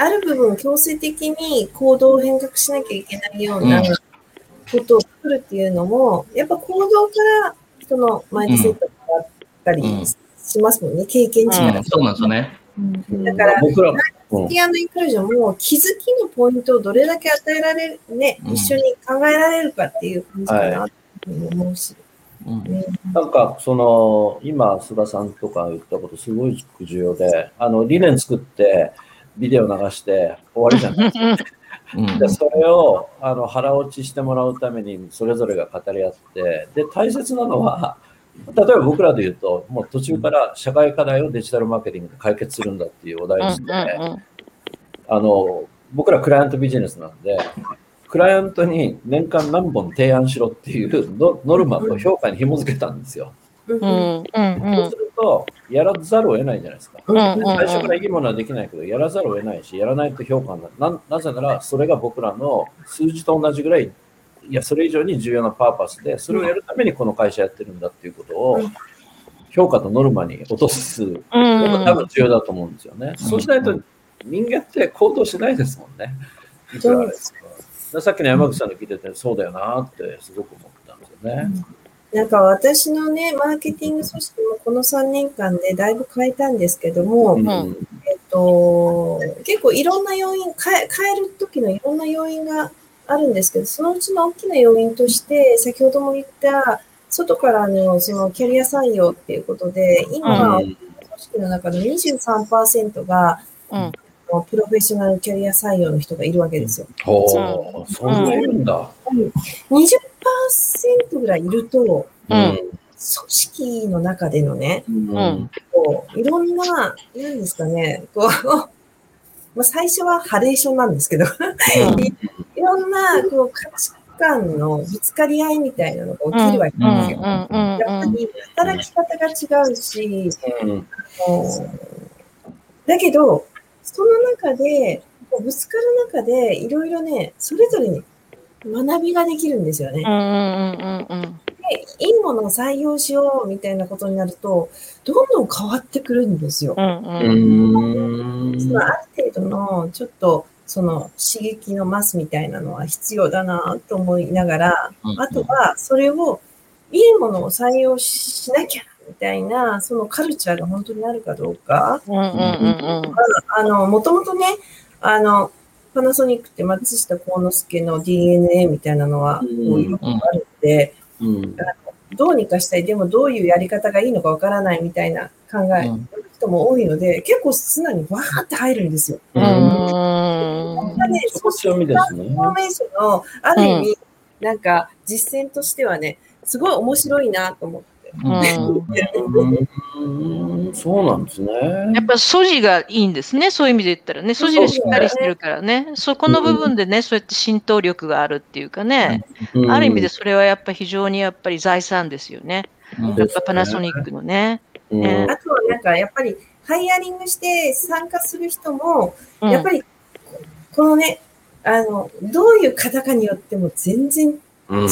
ある部分強制的に行動を変革しなきゃいけないようなうん。ことを作るっていうのも、やっぱ行動から人のマインドセットが変わったりうん。しますもんね、経験値から。うん、そうなんですよね。うん。だから僕ら、うん。ティアンドインクルージョンも気づきのポイントをどれだけ与えられる、ね、うん。一緒に考えられるかっていう感じかなっていうふうに思うし。うん。ねなんか、その、今、須田さんとか言ったことすごい重要で、あの、理念作って、ビデオ流して終わりじゃないですか。うんでそれをあの腹落ちしてもらうためにそれぞれが語り合ってで大切なのは例えば僕らで言うともう途中から社会課題をデジタルマーケティングで解決するんだっていうお題にして、あの僕らクライアントビジネスなんでクライアントに年間何本提案しろっていうノノルマと評価に紐付けたんですよ。うんうんうんそうするとやらざるを得ないじゃないですか。うんうん最初からいいものはできないけど、やらざるを得ないし、やらないと評価になる。ななぜなら、それが僕らの数字と同じぐらい、いや、それ以上に重要なパーパスで、それをやるためにこの会社やってるんだっていうことをうん、評価とノルマに落とすうのが多ん分重要だと思うんですよね。そうしないと人間って行動しないですもんね。いくらあれですかさっきの山口さんの聞いてて、そうだよなってすごく思ったんですよね。なんか私のね、マーケティング組織もこの3年間でだいぶ変えたんですけども、うん。ん。えっと、結構いろんな要因、変え変える時のいろんな要因があるんですけど、そのうちの大きな要因として、先ほども言った、外からのそのキャリア採用っていうことで、今、うん。組織の中の23%が、うんプロフェッショナルキャリア採用の人がいるわけですよ。ほう、そんないるん。だ。20%ぐらいいると、うん組織の中でのね、うん。こういろんな、なんですかね、こう、まあ最初はハレーションなんですけど、いろんなこう価値観のぶつかり合いみたいなのが起きるわけですよ。やっぱり働き方が違うし、うん。こうだけど、その中で、こうぶつかる中で、いろいろね、それぞれに学びができるんですよね。でいいものを採用しようみたいなことになると、どんどん変わってくるんですよ。うんそのある程度のちょっとその刺激のマスみたいなのは必要だなと思いながら、あとはそれをいいものを採用しなきゃみたいな、そのカルチャーが本当にあるかどうか。あの、もともとね、あの、パナソニックって松下幸之助の DNA みたいなのは、こうんういうのがあるので、うんどうにかしたい、でもどういうやり方がいいのかわからないみたいな考えの人も多いので、結構素直にわーって入るんですよ。うんね、そこ強みですねフォーメーションの、ある意味、なんか実践としてはね、すごい面白いなと思って。うん。そうなんですね。やっぱ素地がいいんですね、そういう意味で言ったらね、素地がしっかりしてるからね、そこの部分でね、そうやって浸透力があるっていうかね、ある意味でそれはやっぱ非常にやっぱり財産ですよね、やっぱパナソニックのね。うん。あとはなんかやっぱりハイアリングして参加する人も、やっぱりこのね、あの、どういう方かによっても全然違うなと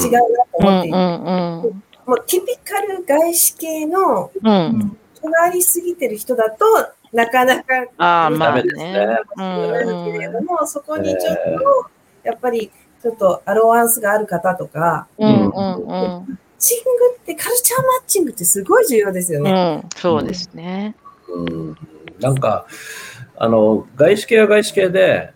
思っていて、もうティピカル外資系の尖りすぎてる人だと、なかなか、ああ、まあダメですね。ね。なんだけれども、そこにちょっと、やっぱりちょっとアロワンスがある方とか、うんうんうんチングってカルチャーマッチングってすごい重要ですよね。うん、そうですね。うんなんか、あの、外資系は外資系で、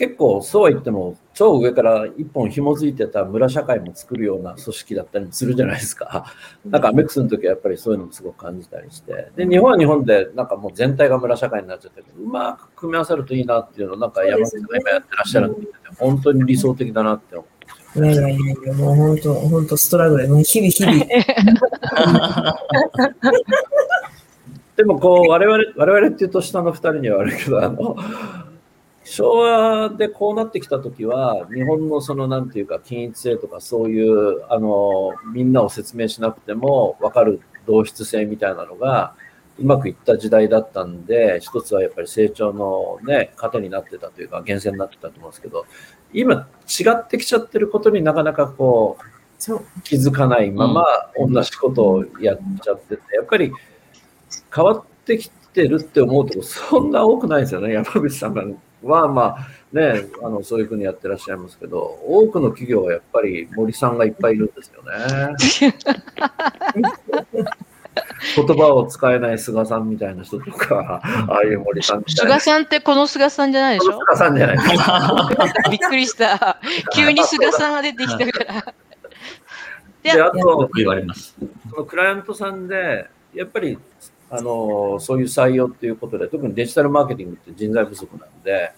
結構そうは言っても、超上から一本紐づいてた村社会も作るような組織だったりもするじゃないですか。なんかアメックスの時はやっぱりそういうのもすごく感じたりして。で、日本は日本でなんかもう全体が村社会になっちゃったけど、うまく組み合わさるといいなっていうのをなんか山口さんが今やってらっしゃるのを見てて、本当に理想的だなって思う。いやいやいやいや、もう本当、本当ストラグル、ね、日々日々。でもこう、我々、我々っていうと下の二人には悪いけど、あの、昭和でこうなってきたときは、日本のそのなんていうか、均一性とかそういう、あの、みんなを説明しなくても分かる同質性みたいなのが、うまくいった時代だったんで、一つはやっぱり成長のね、糧になってたというか、源泉になってたと思うんですけど、今違ってきちゃってることになかなかこう、気づかないまま同じことをやっちゃってて、やっぱり変わってきてるって思うとこそんな多くないですよね。山口さんがは、まあね、あの、そういうふうにやってらっしゃいますけど、多くの企業はやっぱり森さんがいっぱいいるんですよね。言葉を使えない菅さんみたいな人とか、ああいう森さんみたいな。菅さんってこの菅さんじゃないでしょ？菅さんじゃない。びっくりした。急に菅さんが出てきたから。でで、あよと、く言われます。そのクライアントさんで、やっぱり、あの、そういう採用っていうことで、特にデジタルマーケティングって人材不足なんで、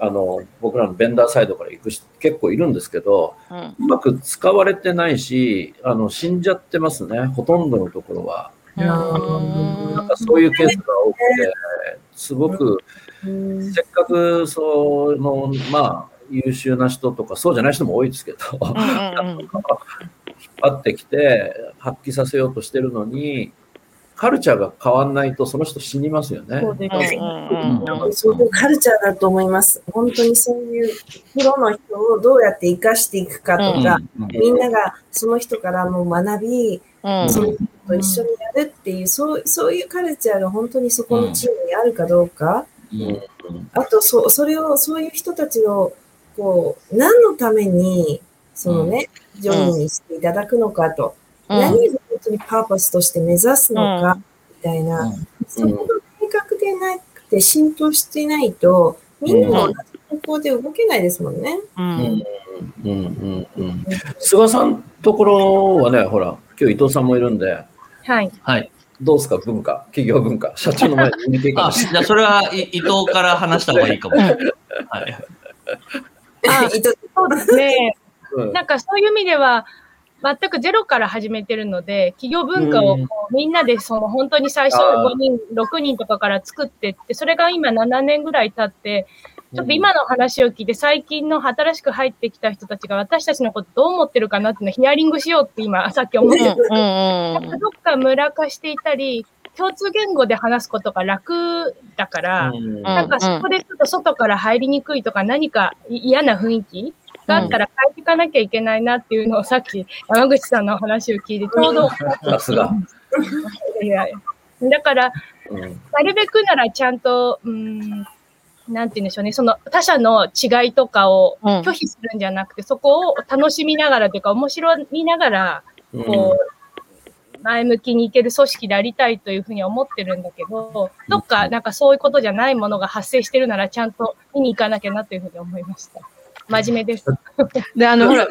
あの、僕らのベンダーサイドから行く人結構いるんですけど、うん。うまく使われてないし、あの、死んじゃってますね、ほとんどのところは。なんかそういうケースが多くて、すごく、うん。せっかく、その、まあ、優秀な人とか、そうじゃない人も多いですけど、うんうんうん。引っ張ってきて発揮させようとしてるのに、カルチャーが変わんないとその人死にますよね。そうカルチャーだと思います。本当にそういうプロの人をどうやって生かしていくかとか、うんみんながその人からも学び、うん。その人と一緒にやるっていう、そうそういうカルチャーが本当にそこのチームにあるかどうか、うん。あとそそれを、そういう人たちを、こう、何のために、そのね、ジョインにしていただくのかと、うん。何を本当にパーパスとして目指すのか、みたいな、そこが明確でなくて浸透していないと、みんなが同じ方向で動けないですもんね。うん。うん。うん。うん。うん。菅さんところはね、ほら、今日伊藤さんもいるんで、はい。はい。どうですか、文化、企業文化、社長の前に見ていか じゃあそれは伊伊藤から話した方がいいかも。はい。あ伊藤そうですね。うん。なんかそういう意味では、全くゼロから始めてるので、企業文化をこうみんなでその本当に最初あー。5人、6人とかから作ってって、それが今7年ぐらい経って、ちょっと今の話を聞いて、最近の新しく入ってきた人たちが私たちのことどう思ってるかなっていうのをヒアリングしようって今、さっき思って、うんうんなんかどっかムラ化していたり、共通言語で話すことが楽だから、うん。なんかそこでちょっと外から入りにくいとか何か嫌な雰囲気があったら変えていかなきゃいけないなっていうのをさっき山口さんのお話を聞いてちょうど、さすが。いやいや。だからうん。なるべくならちゃんと、うーん、なんて言うんでしょうね、その他者の違いとかをうん。拒否するんじゃなくて、そこを楽しみながらというか面白みながら、うん。こう、前向きにいける組織でありたいというふうには思ってるんだけど、どっかなんかそういうことじゃないものが発生してるならちゃんと見に行かなきゃなというふうに思いました。真面目です。で、あの、ほら、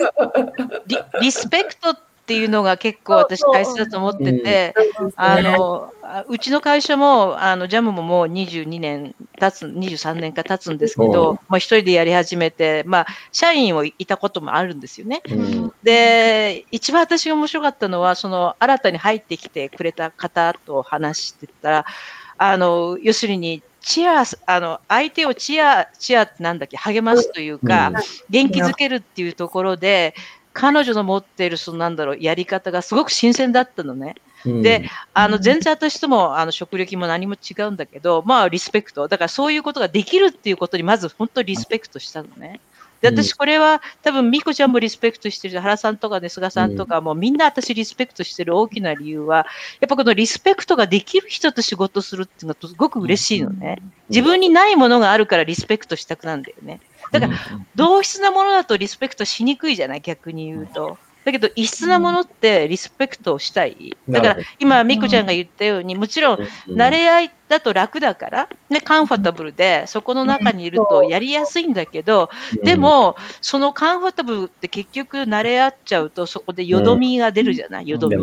リリスペクトっていうのが結構私大切だと思ってて、あの、あうちの会社も、あの、ジャムももう22年経つ、23年か経つんですけうんど、まあ一人でやり始めて、まあ、社員をいたこともあるんですよね。うん。で、一番私が面白かったのは、その、新たに入ってきてくれた方と話してたら、あの、要するに、チア、あの、相手をチア、チアってなんだっけ、励ますというか、うん元気づけるっていうところで、彼女の持っている、そのなんだろう、やり方がすごく新鮮だったのね。で、あの、全然私とも、あの、職歴も何も違うんだけど、まあ、リスペクト。だからそういうことができるっていうことに、まず本当にリスペクトしたのね。で、うん私これは多分、ミコちゃんもリスペクトしてるし、原さんとかね、菅さんとかもみんな私リスペクトしてる大きな理由は、やっぱこのリスペクトができる人と仕事するっていうのがすごく嬉しいのね。自分にないものがあるからリスペクトしたくなんだよね。だから、同質なものだとリスペクトしにくいじゃない？逆に言うと。だけど、異質なものってリスペクトをしたい。だから今、ミコちゃんが言ったように、もちろん、慣れ合いだと楽だから、ね、カンファタブルで、そこの中にいるとやりやすいんだけど、で、も、そのカンファタブルって結局慣れ合っちゃうと、そこでよどみが出るじゃない、よどみ？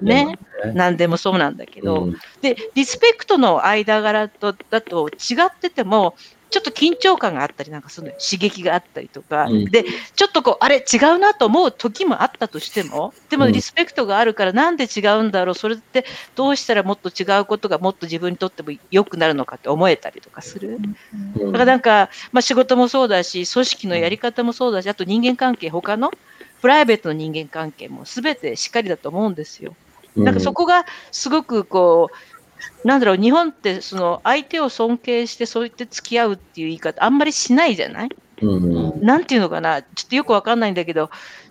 ね。何でもそうなんだけど、うん。で、リスペクトの間柄とだと違ってても、ちょっと緊張感があったりなんかするのよ。刺激があったりとか、うん。でちょっとこうあれ違うなと思う時もあったとしてもでもうん。リスペクトがあるからなんで違うんだろうそれってどうしたらもっと違うことがもっと自分にとっても良くなるのかって思えたりとかする？うん。だからなんか、まあ、仕事もそうだし、組織のやり方もそうだし、あと人間関係、他の？プライベートの人間関係も全てしっかりだと思うんですよ。なんかそこがすごくこう、なんだろう、日本ってその相手を尊敬してそう言って付き合うっていう言い方あんまりしないじゃない？うん。なんていうのかな、ちょっとよくわかんないんだけど、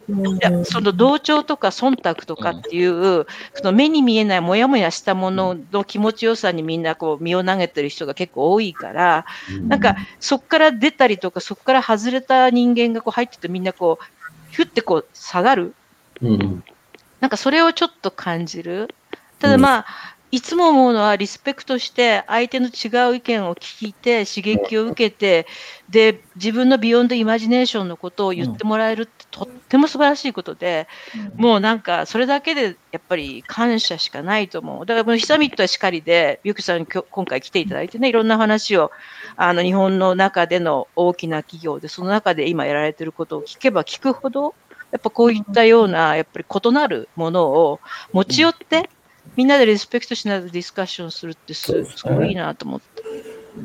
うん。いやその同調とか忖度とかっていう、その目に見えないモヤモヤしたものの気持ちよさにみんなこう身を投げてる人が結構多いから、なんかそこから出たりとか、そこから外れた人間がこう入っててみんなこう、ひゅってこう下がる。うん。なんかそれをちょっと感じる。ただまあ、いつも思うのはリスペクトして相手の違う意見を聞いて刺激を受けて、で、自分の beyond imagination のことを言ってもらえるってとっても素晴らしいことで、もうなんかそれだけでやっぱり感謝しかないと思う。だからもうヒサミットはしかりで、ゆきさんに今日今回来ていただいてね、いろんな話をあの日本の中での大きな企業で、その中で今やられてることを聞けば聞くほど、やっぱこういったような、やっぱり異なるものを持ち寄って、みんなでリスペクトしながらディスカッションするってすごいいいなと思って。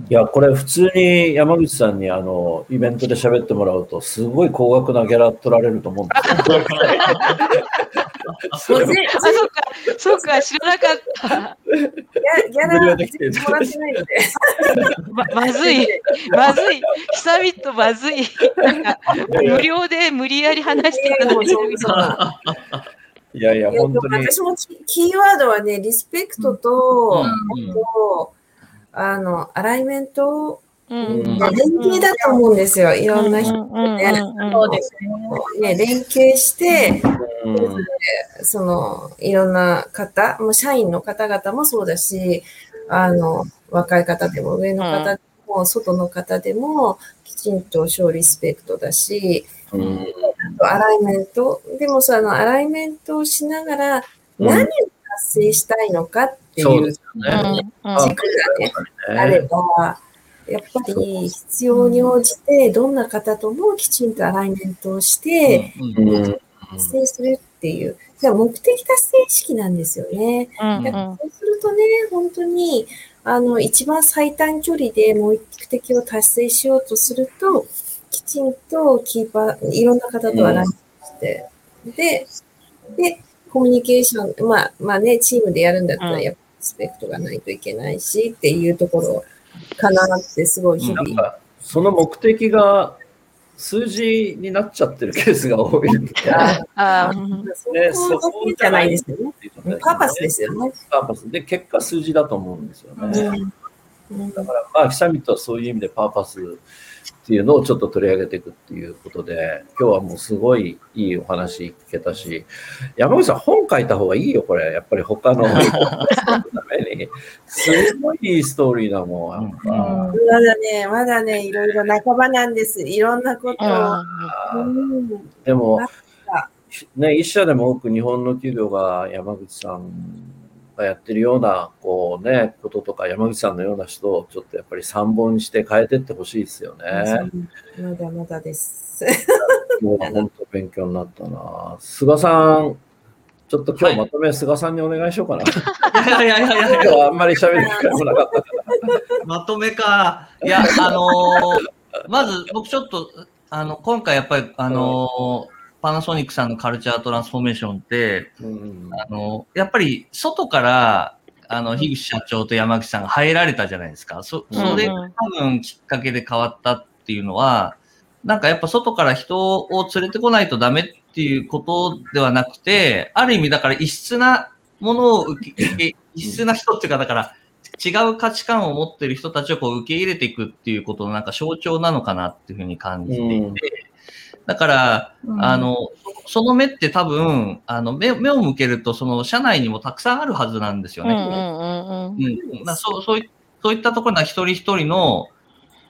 いや、これ普通に山口さんにあのイベントで喋ってもらうと、すごい高額なギャラ取られると思うんですよ。あ、そうか、そうか、知らなかった。ギャラもらってないので。ままずい、まずい、久々とまずい。なんか無料で無理やり話していただいてるみたいな。いやいや、いや本当に。私もキキーワードはね、リスペクトと、うん。あとあの、アライメント、うん。うん連携だと思うんですよ。いろんな人。うん。うん。うん。うん。そうですね。ね、連携して、うんその、いろんな方、もう社員の方々もそうだし、あの、若い方でも、上の方でも、外の方でも、きちんと小リスペクトだし、うんアライメント。でもそのアライメントをしながら、うん何を達成したいのかっていう軸。がね、あれば、やっぱり必要に応じて、どんな方ともきちんとアライメントをして、うんうん達成するっていう、じゃあ目的達成意識なんですよね。うんだからそうするとね、本当に、あの、一番最短距離で目的を達成しようとすると、きちんとキーパー、いろんな方とアラインして、で、で、コミュニケーション、まあ、まあね、チームでやるんだったら、うんやっぱリスペクトがないといけないし、っていうところかなって、すごい日々。なんか、その目的が数字になっちゃってるケースが多いんで。ああーうんそこじゃないですよね。パーパスですよね。パーパスで、結果数字だと思うんですよね。うんだから、まあ、サミットはそういう意味でパーパスっていうのをちょっと取り上げていくっていうことで、今日はもうすごいいいお話聞けたし、山口さん、本書いた方がいいよ、これ。やっぱり他の ために。すごいいいストーリーだもん。なんかまだね、まだね、いろいろ半ばなんです。いろんなことを。うんでもね、一社でも多く日本の企業が山口さんがやってるような、こうね、こととか、山口さんのような人をちょっとやっぱり参本にして変えてってほしいですよね。まだまだです。もう本当勉強になったな。菅さん、ちょっと今日まとめ、菅さんにお願いしようかな。いやいやいやいやいや今日はあんまり喋る機会もなかったから。まとめか。いや、あのーまず僕ちょっと、あの、今回やっぱり、あのーパナソニックさんのカルチャートランスフォーメーションって、うんあの、やっぱり外から、あの、樋口社長と山口さんが入られたじゃないですか。そ、それが多分きっかけで変わったっていうのは、なんかやっぱ外から人を連れてこないとダメっていうことではなくて、ある意味だから異質なものを受け、異質な人っていうか、だから違う価値観を持ってる人たちをこう受け入れていくっていうことのなんか象徴なのかなっていうふうに感じていて、うんだから、あの、その目って多分、あの、目目を向けると、その、社内にもたくさんあるはずなんですよね。そうそういそういったところには一人一人の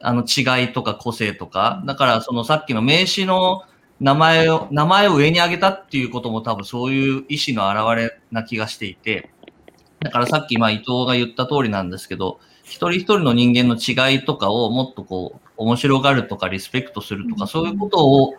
あの違いとか個性とか、だからそのさっきの名詞の名前を、名前を上に上げたっていうことも多分そういう意思の表れな気がしていて、だからさっきまあ伊藤が言った通りなんですけど、一人一人の人間の違いとかをもっとこう、面白がるとかリスペクトするとか、そういうことを、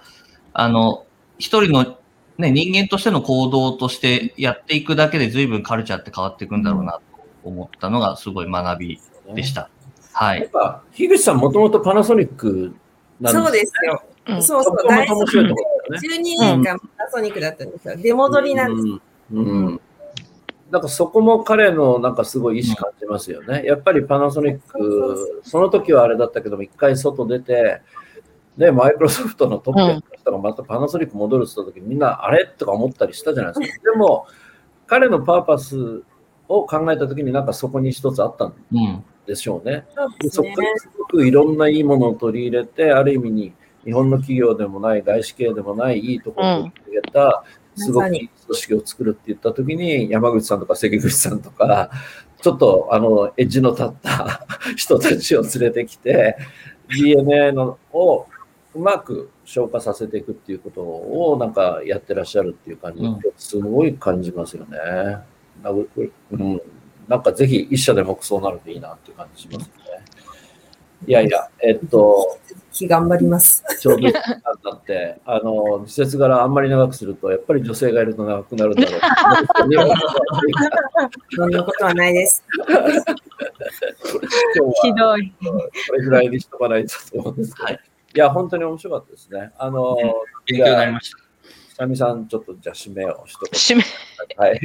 あの、一人のね、人間としての行動としてやっていくだけで随分カルチャーって変わっていくんだろうなと思ったのがすごい学びでした。はい。やっぱ、樋口さんもともとパナソニックなんそうですよ。うんそうそう、大好きた面白いところだよね。12年間パナソニックだったんですよ。出戻りなんです。うんうんなんかそこも彼のなんかすごい意志感じますよね。やっぱりパナソニック、その時はあれだったけども、一回外出て、ね、マイクロソフトのトップの人がまたパナソニック戻るって言った時にみんなあれ？とか思ったりしたじゃないですか。でも、彼のパーパスを考えた時になんかそこに一つあったんうん。でしょうね。そこからすごくいろんないいものを取り入れて、ある意味に日本の企業でもない、外資系でもない、いいところを取り入れた、すごく組織を作るって言ったときに、山口さんとか関口さんとか、ちょっとあのエッジの立った 人たちを連れてきて、DNA のをうまく消化させていくっていうことをなんかやってらっしゃるっていう感じ、うんすごい感じますよね。なうん、なんかぜひ一社でもそうなるといいなっていう感じします。いやいや、えっと、日頑張ります。ちょうど時間だって、あの、季節柄あんまり長くすると、やっぱり女性がいると長くなるんだろう。そんなことはないです。今日はひどい。これぐらいにしとかないとと思うんですけど、はいい、や、本当に面白かったですね。あの、勉強になりました。さん、ちょっとじゃあ締めを一締め言。はい。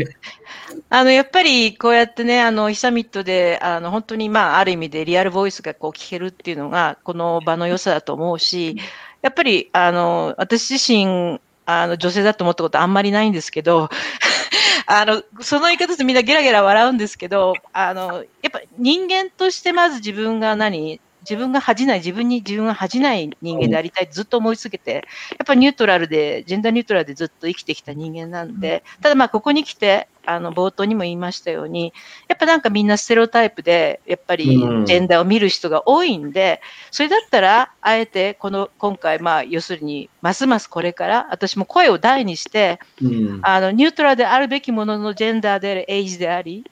あの、やっぱりこうやってね、あの、イサミットで、あの、本当にまあ、ある意味でリアルボイスがこう聞けるっていうのが、この場の良さだと思うし、やっぱり、あの、私自身、あの、女性だと思ったことあんまりないんですけど、あの、その言い方でみんなゲラゲラ笑うんですけど、あの、やっぱ人間としてまず自分が何？自分が恥じない、自分に自分が恥じない人間でありたいずっと思い続けて、やっぱニュートラルで、ジェンダーニュートラルでずっと生きてきた人間なんで、ただまあここに来て、あの冒頭にも言いましたように、やっぱなんかみんなステレオタイプで、やっぱりジうん。ェンダーを見る人が多いんで、それだったら、あえてこの今回、まあ要するに、ますますこれから、私も声を大にして、うん。あのニュートラルであるべきもののジェンダーであり、エイジであり、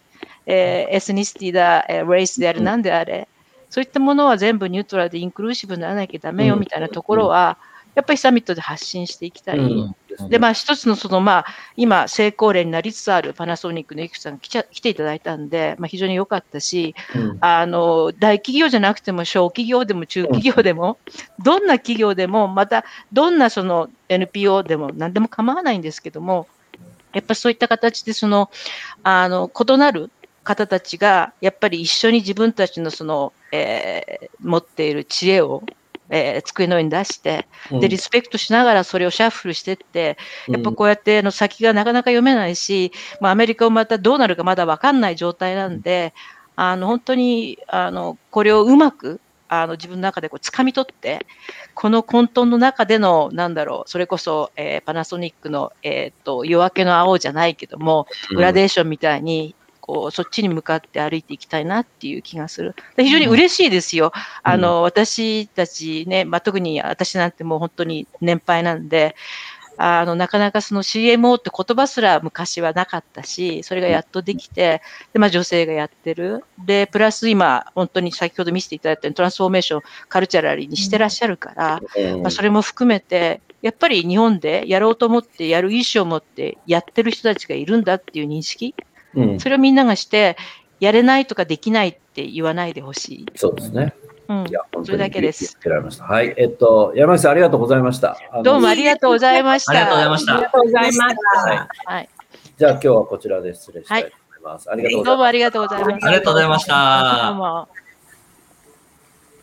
えーエスニシティだ、えーレイスである、うん。なんであれ、そういったものは全部ニュートラルでインクルーシブにならなきゃダメようん。みたいなところは、やっぱりサミットで発信していきたい。うん。で、まあ、一つのその、まあ、今、成功例になりつつあるパナソニックのゆきさんが来ちゃ来ていただいたんで、まあ、非常に良かったし、うん。あの、大企業じゃなくても、小企業でも中企業でも、どんな企業でも、また、どんなその NPO でも何でも構わないんですけども、やっぱそういった形で、その、あの、異なる方たちが、やっぱり一緒に自分たちのその、えー持っている知恵を、えー机の上に出して、で、リスペクトしながらそれをシャッフルしてって、やっぱこうやってあの先がなかなか読めないし、まあ、アメリカもまたどうなるかまだ分かんない状態なんで、あの本当にあのこれをうまくあの自分の中でこう掴み取って、この混沌の中での、なんだろう、それこそ、えーパナソニックの、えーっと夜明けの青じゃないけども、グラデーションみたいに、こうそっちに向かって歩いていきたいなっていう気がする。で非常に嬉しいですよ。あの私たちね、まあ、特に私なんてもう本当に年配なんで、あのなかなかその CMO って言葉すら昔はなかったし、それがやっとできて、でまあ、女性がやってる。で、プラス今、本当に先ほど見せていただいたトランスフォーメーション、カルチャラリーにしてらっしゃるから、うんまあ、それも含めて、やっぱり日本でやろうと思って、やる意思を持ってやってる人たちがいるんだっていう認識、うんそれをみんながして、やれないとかできないって言わないでほしい。そうですね。うんいや、それだけです。はい。えっと、山口さん、ありがとうございました。どうもありがとうございました。ありがとうございましたありがとうございました。はいはい、じゃあ、今日はこちらで失礼したいと思います。ありがとうございますどうもありがとうございました。ありがとうございましたどうも。